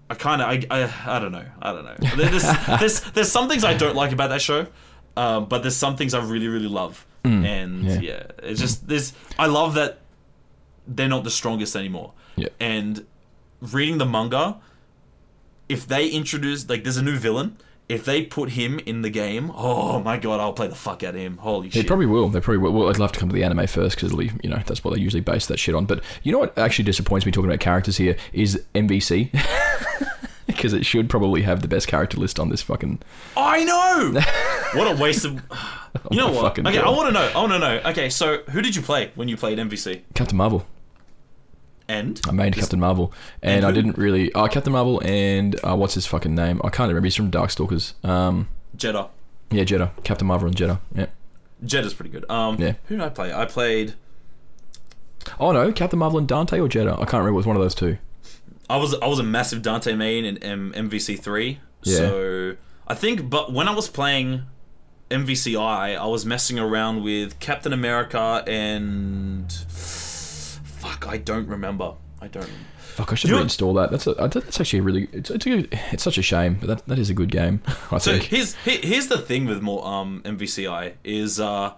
I kind of I, I I don't know I don't know. There's, there's there's some things I don't like about that show, um, but there's some things I really really love. and yeah. yeah. it's just there's I love that they're not the strongest anymore. Yeah. And reading the manga, if they introduce like there's a new villain, if they put him in the game, oh my god, I'll play the fuck out of him. Holy They shit! They probably will. They probably will. Well, I'd love to come to the anime first because it'll be, you know that's what they usually base that shit on. But you know what actually disappoints me talking about characters here is MVC because it should probably have the best character list on this fucking. I know. what a waste of. You know what? Okay, I want to know. I want to know. Okay, so who did you play when you played MVC? Captain Marvel. And I made Captain Marvel, and, and I didn't really. Oh, Captain Marvel and uh, what's his fucking name? I can't remember. He's from Darkstalkers. Um, Jedah. yeah, Jedah. Captain Marvel and Jedah. Yeah. Jedah's pretty good. Um, Yeah. Who did I play? I played. Oh no, Captain Marvel and Dante or Jedah. I can't remember. It was one of those two. I was I was a massive Dante main in M- MVC three. Yeah. So I think, but when I was playing MVCI, I was messing around with Captain America and fuck, I don't remember. I don't. Fuck, I should You know- reinstall that. That's a, that's actually a really. It's it's, a good, it's such a shame, but that, that is a good game. I So think. here's here's the thing with more um MVCI is uh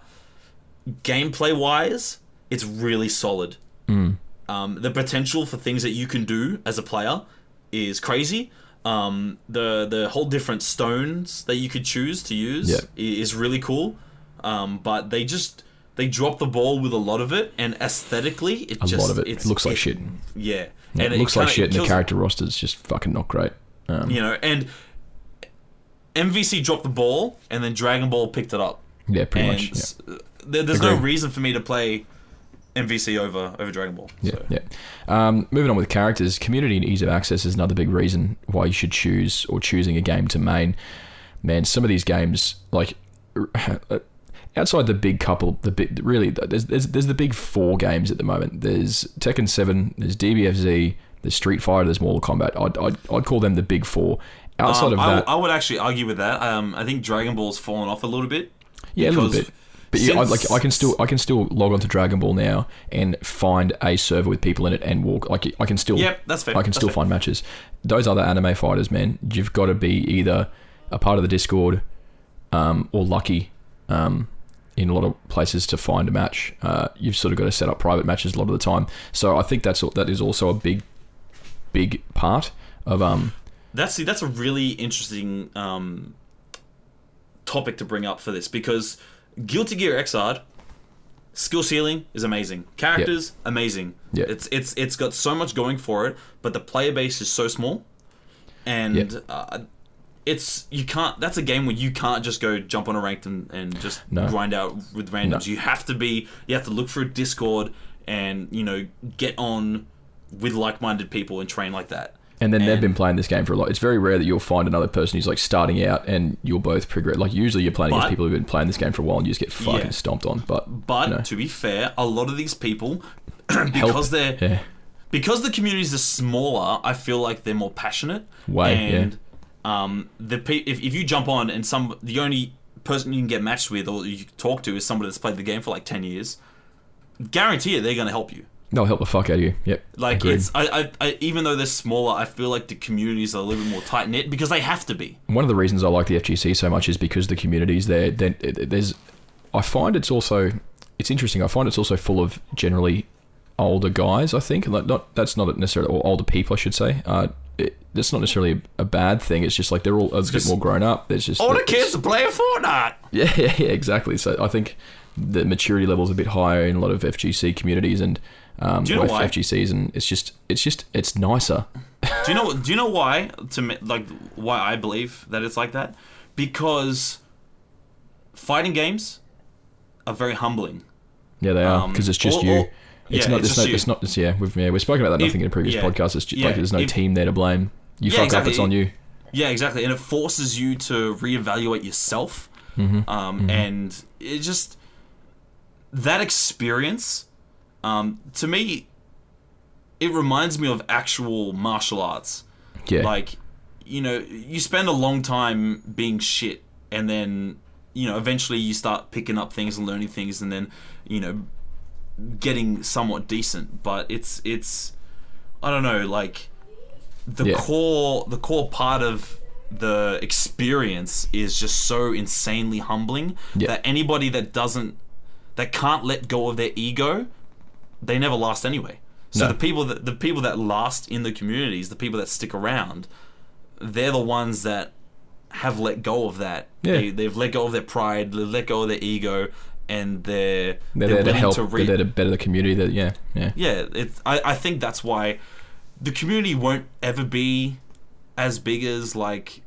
gameplay wise, it's really solid. Mm. Um, the potential for things that you can do as a player is crazy. Um, the the whole different stones that you could choose to use Yeah. is really cool. Um, but they just they drop the ball with a lot of it, and aesthetically, it A just lot of it. It looks like shit. Yeah, Yeah, and it looks like shit, and the character roster is just fucking not great. Um, you know, and MVC dropped the ball, and then Dragon Ball picked it up. yeah, pretty and much. Yeah. there, there's no reason for me to play MVC over over Dragon Ball. Yeah, so. yeah. Um, moving on with characters, community and ease of access is another big reason why you should choose or choosing a game to main. Man, some of these games, like outside the big couple, the big really, there's, there's there's the big four games at the moment. There's Tekken Seven, there's DBFZ, there's Street Fighter, there's Mortal Kombat. I'd I'd, I'd call them the big four. Outside Um, of I, that, I would actually argue with that. Um, I think Dragon Ball's fallen off a little bit. Yeah, a little bit. But yeah, I, like I can still I can still log on to Dragon Ball now and find a server with people in it and walk. Like I can still Yep, that's fair. I can That's still fair. find matches. Those other anime fighters, man, you've got to be either a part of the Discord um, or lucky um, in a lot of places to find a match. Uh, you've sort of got to set up private matches a lot of the time. So I think that's that is also a big big part of um That's see, that's a really interesting um, topic to bring up for this because Guilty Gear Xrd skill ceiling is amazing, characters amazing. Yeah. It's it's it's got so much going for it, but the player base is so small, and Yeah. uh, it's you can't. That's a game where you can't just go jump on a ranked and, and just No. grind out with randoms. You have to be. You have to look for a Discord and you know get on with like-minded people and train like that. And then they've been playing this game for a lot. It's very rare that you'll find another person who's like starting out and you'll both progress. Like usually you're playing against people who've been playing this game for a while and you just get fucking Yeah. stomped on. But But you know, to be fair, a lot of these people, help. because they're yeah, because the communities are smaller, I feel like they're more passionate. Way, and um, the pe- if if you jump on and some the only person you can get matched with or you talk to is somebody that's played the game for like ten years, guarantee it they're going to help you. they'll help the fuck out of you. Yep, Like agreed. it's I, I, I even though they're smaller, I feel like the communities are a little bit more tight knit because they have to be. one of the reasons I like the FGC so much is because the communities there. there- There's, I find it's also, it's interesting. I find it's also full of generally older guys. I think like not that's not necessarily or older people. I should say. Uh, it, that's not necessarily a, a bad thing. It's just like they're all a bit more grown up. There's just All it's- kids are playing Fortnite. Yeah, yeah, yeah, exactly. So I think the maturity level is a bit higher in a lot of FGC communities and um, Do you know why? FGCs, and it's just, it's just, it's nicer. Do you know? Do you know why? To me, like why I believe that it's like that? Because fighting games are very humbling. Yeah, they are Um, because it's just or- you. or- it's yeah, not. it's It's, just not. you. It's not. It's, yeah, we've yeah we've spoken about that. If- Nothing in a previous yeah, podcast. It's just, yeah, like there's no if- team there to blame. You Yeah, fuck exactly. up, it's on you. Yeah, exactly, and it forces you to reevaluate yourself, Mm-hmm. um, and it just that experience, um, to me, it reminds me of actual martial arts. Yeah, Like, you know, you spend a long time being shit, and then you know, eventually you start picking up things and learning things, and then you know, getting somewhat decent. But it's it's, I don't know, like the Yeah. core the core part of the experience is just so insanely humbling Yeah. that anybody that doesn't that can't let go of their ego they never last anyway so No. the people that the people that last in the communities the people that stick around they're the ones that have let go of that Yeah. they, they've let go of their pride they've let go of their ego and they're they're, there to help. re- they're there to better the community. That yeah, yeah. yeah, it's. I, I think that's why the community won't ever be as big as like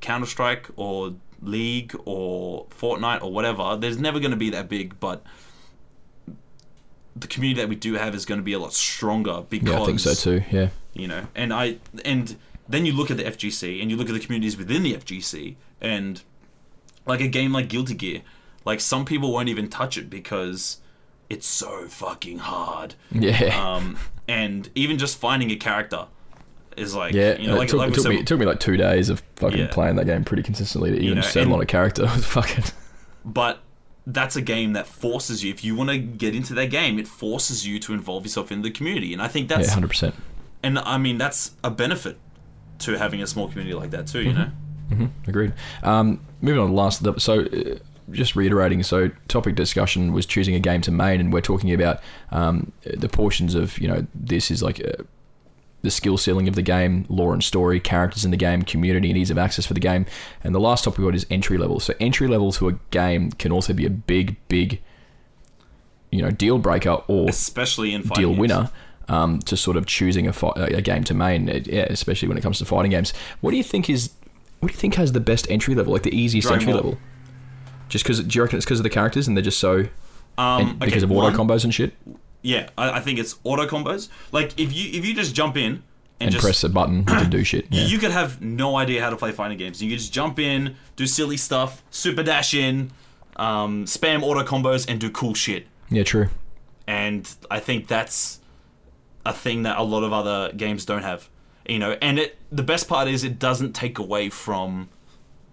Counter Strike or League or Fortnite or whatever. There's never going to be that big, but the community that we do have is going to be a lot stronger because Yeah, I think so too. Yeah. you know and i and then you look at the fgc and you look at the communities within the fgc and like a game like guilty gear like some people won't even touch it because it's so fucking hard Yeah. um and even just finding a character is like yeah. you know like, it took, like it took said, me, it took me like two days of fucking Yeah. playing that game pretty consistently to even know, settle on a character. Fuck it was fucking. but that's a game that forces you if you want to get into that game it forces you to involve yourself in the community and i think that's hundred percent. and i mean that's a benefit to having a small community like that too you Mm-hmm. know Agreed. Um, moving on to the last. So, uh, just reiterating. So, topic discussion was choosing a game to main, and we're talking about um, the portions of you know this is like uh, the skill ceiling of the game, lore and story, characters in the game, community, and ease of access for the game. And the last topic we got is entry level. So, entry level to a game can also be a big, big, you know, deal breaker or especially in deal games. winner um, to sort of choosing a, fi- a game to main. Yeah, especially when it comes to fighting games. What do you think is? What do you think has the best entry level, like the easiest entry level? Just because do you reckon it's because of the characters and they're just so um, and because okay, of auto one, combos and shit yeah I, I think it's auto combos like if you if you just jump in and, and just press a button you can do shit. you- Yeah. you could have no idea how to play fighting games you could just jump in do silly stuff super dash in um, spam auto combos and do cool shit yeah, true. and I think that's a thing that a lot of other games don't have. You know, and it the best part is it doesn't take away from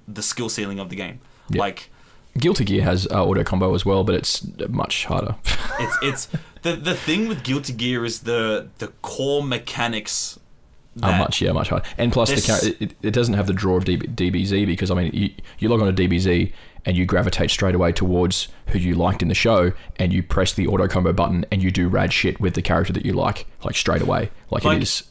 the skill ceiling of the game. Yeah. Like Guilty Gear has uh, auto combo as well, but it's much harder. it's it's the the thing with Guilty Gear is the the core mechanics. How that- much? Yeah, much harder. And plus, the This- char- it, it doesn't have the draw of DB, DBZ because I mean, you, you log on to DBZ and you gravitate straight away towards who you liked in the show, and you press the auto combo button and you do rad shit with the character that you like, like straight away. Like, Like- it is.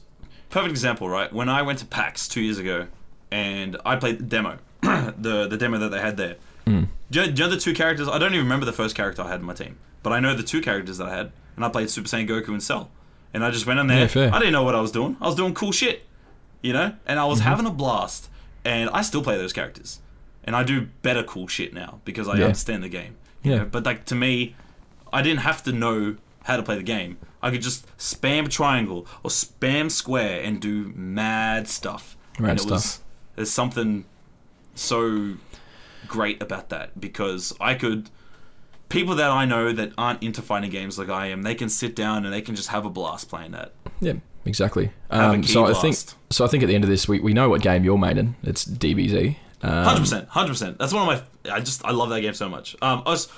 perfect example, right? When I went to PAX two years ago, and I played the demo, the the demo that they had there. Hmm. Do, you know, do you know the two characters? I don't even remember the first character I had in my team, but I know the two characters that I had, and I played Super Saiyan Goku and Cell, and I just went in there. Yeah. I didn't know what I was doing. I was doing cool shit, you know, and I was Mm-hmm. having a blast. And I still play those characters, and I do better cool shit now because I Yeah. understand the game. you Yeah. know? But like to me, I didn't have to know how to play the game. I could just spam triangle or spam square and do mad stuff. Rad and it was stuff. there's something so great about that because I could people that I know that aren't into fighting games like I am, they can sit down and they can just have a blast playing that. Yeah, exactly. Um, so I think. So I think at the end of this, we, we know what game you're making. It's DBZ. Um, Hundred percent, hundred percent. That's one of my. I just I love that game so much. Um, I was,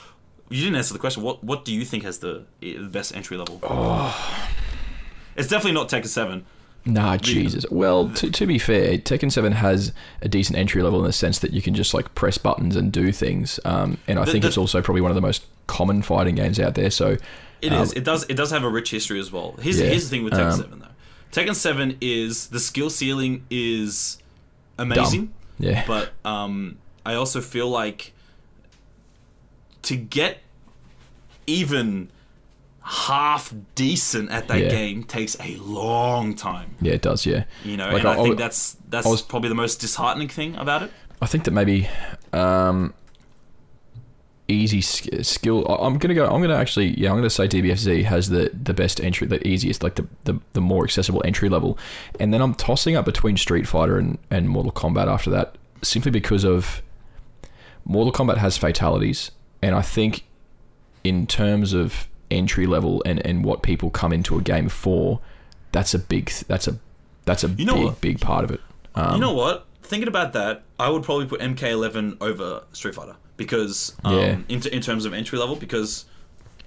you didn't answer the question. What what do you think has the, the best entry level? Oh. It's definitely not Tekken Seven. Nah, Jesus. Well, to, to be fair, Tekken 7 has a decent entry level in the sense that you can just like press buttons and do things. Um, and I The- think the- it's also probably one of the most common fighting games out there. So It is. Um, It does. It does have a rich history as well. Here's Yeah, here's the thing with Tekken um, Seven though. Tekken Seven is the skill ceiling is amazing, yeah, but um, I also feel like to get even half decent at that Yeah. game takes a long time. yeah, it does. Yeah, You know, Like, and I, I- think I- that's that's was- probably the most disheartening thing about it. I think that maybe um, easy sk- skill. I'm gonna go. I'm gonna actually. Yeah, I'm gonna say DBFZ has the the best entry, the easiest, like the the, the more accessible entry level. And then I'm tossing up between Street Fighter and and Mortal Kombat after that, simply because of Mortal Kombat has fatalities, and I think in terms of entry level and and what people come into a game for, that's a big. That's a that's a You know big what? big part of it. Um, you know what? Thinking about that, I would probably put MK11 over Street Fighter because um, Yeah. in, in terms of entry level because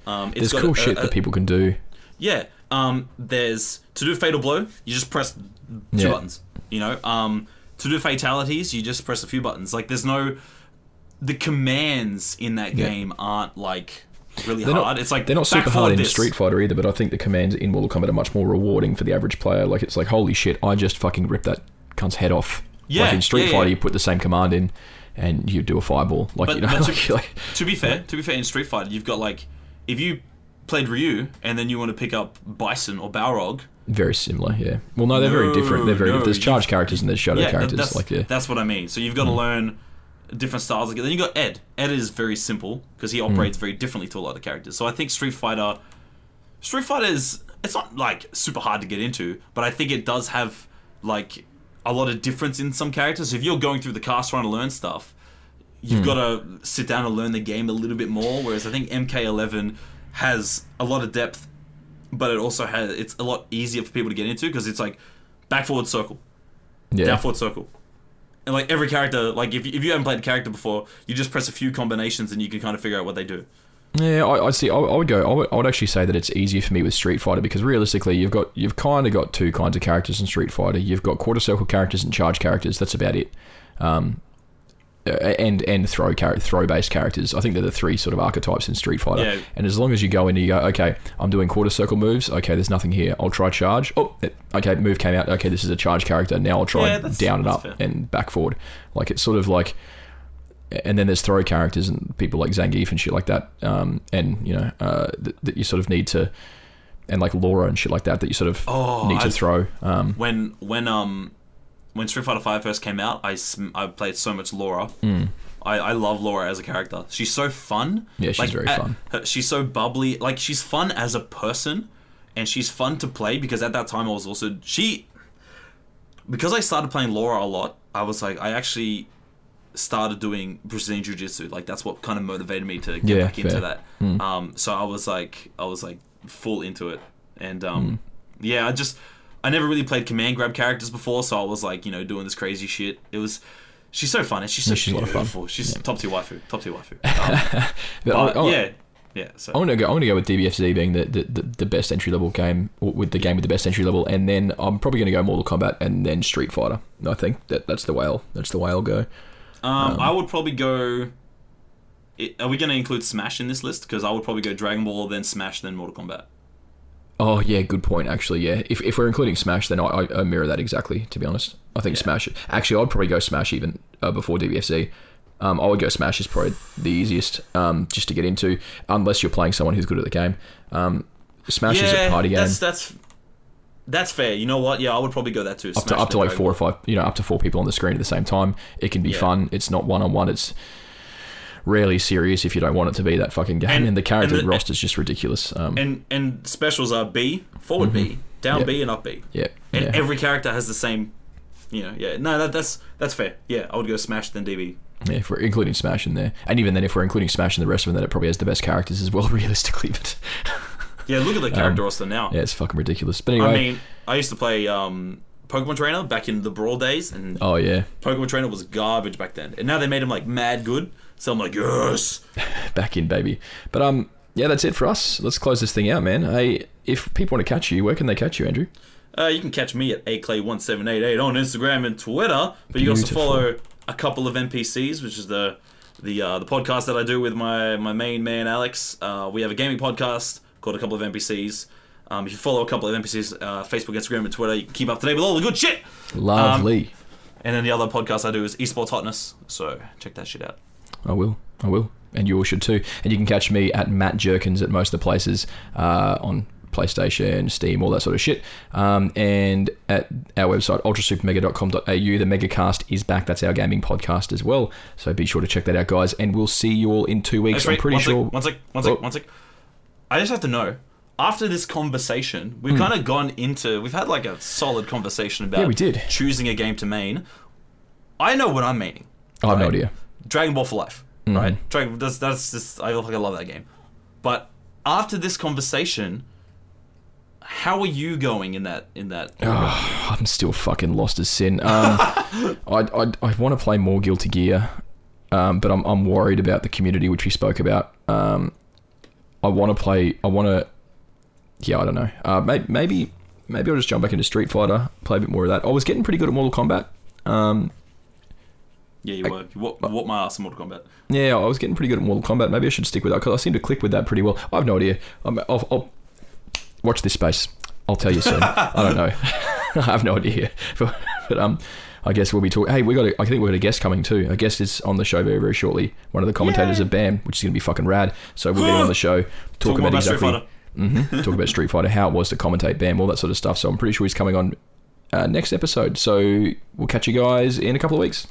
um, it's there's got cool a- shit a- that people can do. Yeah. Um, there's to do fatal blow, you just press two Yeah. buttons. You know. Um, to do fatalities, you just press a few buttons. Like there's no the commands in that Yeah. game aren't like really They're hard. not, it's like they're not super hard in this. Street Fighter either, but I think the commands in Mortal Kombat are much more rewarding for the average player. Like it's like, holy shit, I just fucking ripped that cunt's head off. Yeah, like in Street yeah, Fighter, yeah. you put the same command in, and you do a fireball. Like But- you know, but to- like, like- To be fair, to be fair, in Street Fighter, you've got like if you played Ryu and then you want to pick up Bison or Balrog, very similar. Yeah. Well, no, they're very different. They're very. no, there's charge characters and there's shadow yeah, characters. that's like yeah. that's what I mean. So you've got to hmm. learn different styles. Again. Then you got Ed. Ed is very simple because Hmm. he operates very differently to a lot of characters. So I think Street Fighter Street Fighter is it's not like super hard to get into, but I think it does have like a lot of difference in some characters. If you're going through the cast trying to learn stuff, you've got to sit down and learn the game a little bit more. Whereas I think MK11 has a lot of depth, but it also has it's a lot easier for people to get into because it's like back forward circle, Yeah. down forward circle. And like every character, like if, if you haven't played a character before, you just press a few combinations and you can kind of figure out what they do. Yeah, I, I see. I, I would go. I would, I would actually say that it's easier for me with Street Fighter because realistically, you've got you've kind of got two kinds of characters in Street Fighter. You've got quarter circle characters and charge characters. That's about it. Um, and and throw char- throw based characters. I think they're the three sort of archetypes in Street Fighter. Yeah. And as long as you go in and you go, okay, I'm doing quarter circle moves. Okay, there's nothing here. I'll try charge. Oh, okay, move came out. Okay, this is a charge character. Now I'll try Yeah, down and up fair. and back forward. Like it's sort of like and then there's throw characters and people like Zangief and shit like that, um, and you know uh, that, that you sort of need to, and like Laura and shit like that that you sort of Oh, need to I- throw. Um, when when um when Street Fighter Five first came out, I sm- I played so much Laura. Mm. I, I love Laura as a character. She's so fun. Yeah, she's very at- fun. her- she's so bubbly. Like she's fun as a person, and she's fun to play because at that time I was also she. Because I started playing Laura a lot, I was like I actually started doing Brazilian Jiu Jitsu. Like that's what kind of motivated me to get Yeah, back into fair. Hmm. that. Um, so I was like I was like full into it, and um, Hmm. yeah, I just I never really played command grab characters before, so I was like you know doing this crazy shit. It was. She's so fun, and she's so Yeah, she's a lot of fun. beautiful. She's top tier waifu, top tier waifu. Um, but but I, I, yeah, yeah. So I want to go. I want to go with DBFZ being the, the, the, the best entry level game, with the game with the best entry level, and then I'm probably going to go Mortal Kombat and then Street Fighter. I think that that's the way I'll that's the way I'll go. Um, I would probably go. Are we going to include Smash in this list? Because I would probably go Dragon Ball, then Smash, then Mortal Kombat. Oh yeah, good point. Actually, yeah. If, if we're including Smash, then I, I, I mirror that exactly. To be honest, I think Yeah. Smash. Actually, I'd probably go Smash even uh, before DBFZ. Um, I would go Smash is probably the easiest, um, just to get into, unless you're playing someone who's good at the game. Um, Smash is a party game. that's that's that's fair. You know what? Yeah, I would probably go that too. up to up to like four or five, you know, up to four people on the screen at the same time. It can be Yeah. fun. It's not one on one. It's rarely serious if you don't want it to be that fucking game. And, And- the character and the- roster is just ridiculous. Um, And and specials are B, forward B, down Mm-hmm. B, and up B. yeah, And yeah. every character has the same. You know, yeah. No, that, that's that's fair. Yeah, I would go Smash then DB. Yeah, if we're including Smash in there, and even then, if we're including Smash in the rest of them, then it probably has the best characters as well, realistically. But Yeah, look at the character roster now. Um, yeah, it's fucking ridiculous. But anyway, I mean, I used to play um, Pokemon Trainer back in the Brawl days, and oh yeah, Pokemon Trainer was garbage back then. And now they made him like mad good. So I'm like, yes. back in baby. But um, yeah, that's it for us. Let's close this thing out, man. Hey, if people want to catch you, where can they catch you, Andrew? Uh, you can catch me at aclay1788 on Instagram and Twitter, but you can also follow a couple of NPCs, which is the the uh, the podcast that I do with my my main man Alex. Uh, we have a gaming podcast called A Couple of NPCs. Um, if you follow a couple of NPCs, uh, Facebook, Instagram, and Twitter, you can keep up to date with all the good shit. Lovely. And then the other podcast I do is Esports Hotness, so check that shit out. I will. I will. And you all should too. And you can catch me at Matt Jerkins at most of the places uh, on PlayStation, Steam, all that sort of shit. Um, and at our website, ultrasupermega.com.au, the Megacast is back. That's our gaming podcast as well. So be sure to check that out, guys. And we'll see you all in two weeks. Actually, I'm pretty one sec, sure. one sec, one sec, Oh. one sec. I just have to know. After this conversation, we've Hmm. kind of gone into. We've had like a solid conversation about. Yeah, we did. Choosing a game to main. I know what I'm maining. I have no idea. Dragon Ball for life, Mm-hmm. right? Dragon. That's that's just. I fucking love that game. But after this conversation, how are you going in that in that? Oh, I'm still fucking lost as sin. Um, I, I, I want to play more Guilty Gear, um, but I'm, I'm worried about the community, which we spoke about. Um, I want to play. I want to. Yeah, I don't know. Uh, maybe, maybe maybe I'll just jump back into Street Fighter, play a bit more of that. I was getting pretty good at Mortal Kombat. Um, yeah, you were. You what, what my ass in Mortal Kombat. yeah, I was getting pretty good at Mortal Kombat. Maybe I should stick with that because I seem to click with that pretty well. I have no idea. I'm, I'll, I'll watch this space. I'll tell you soon. I don't know. I have no idea. But, but um, I guess we'll be talking. Hey, we got. A, I think we've got a guest coming too. A guest is on the show very very shortly. One of the commentators Yay. of BAM, which is going to be fucking rad. So we'll get him on the show. Talk, Talk more about about Street exactly. Fighter. hmm talk about Street Fighter, how it was to commentate BAM, all that sort of stuff. So I'm pretty sure he's coming on uh, next episode. So we'll catch you guys in a couple of weeks.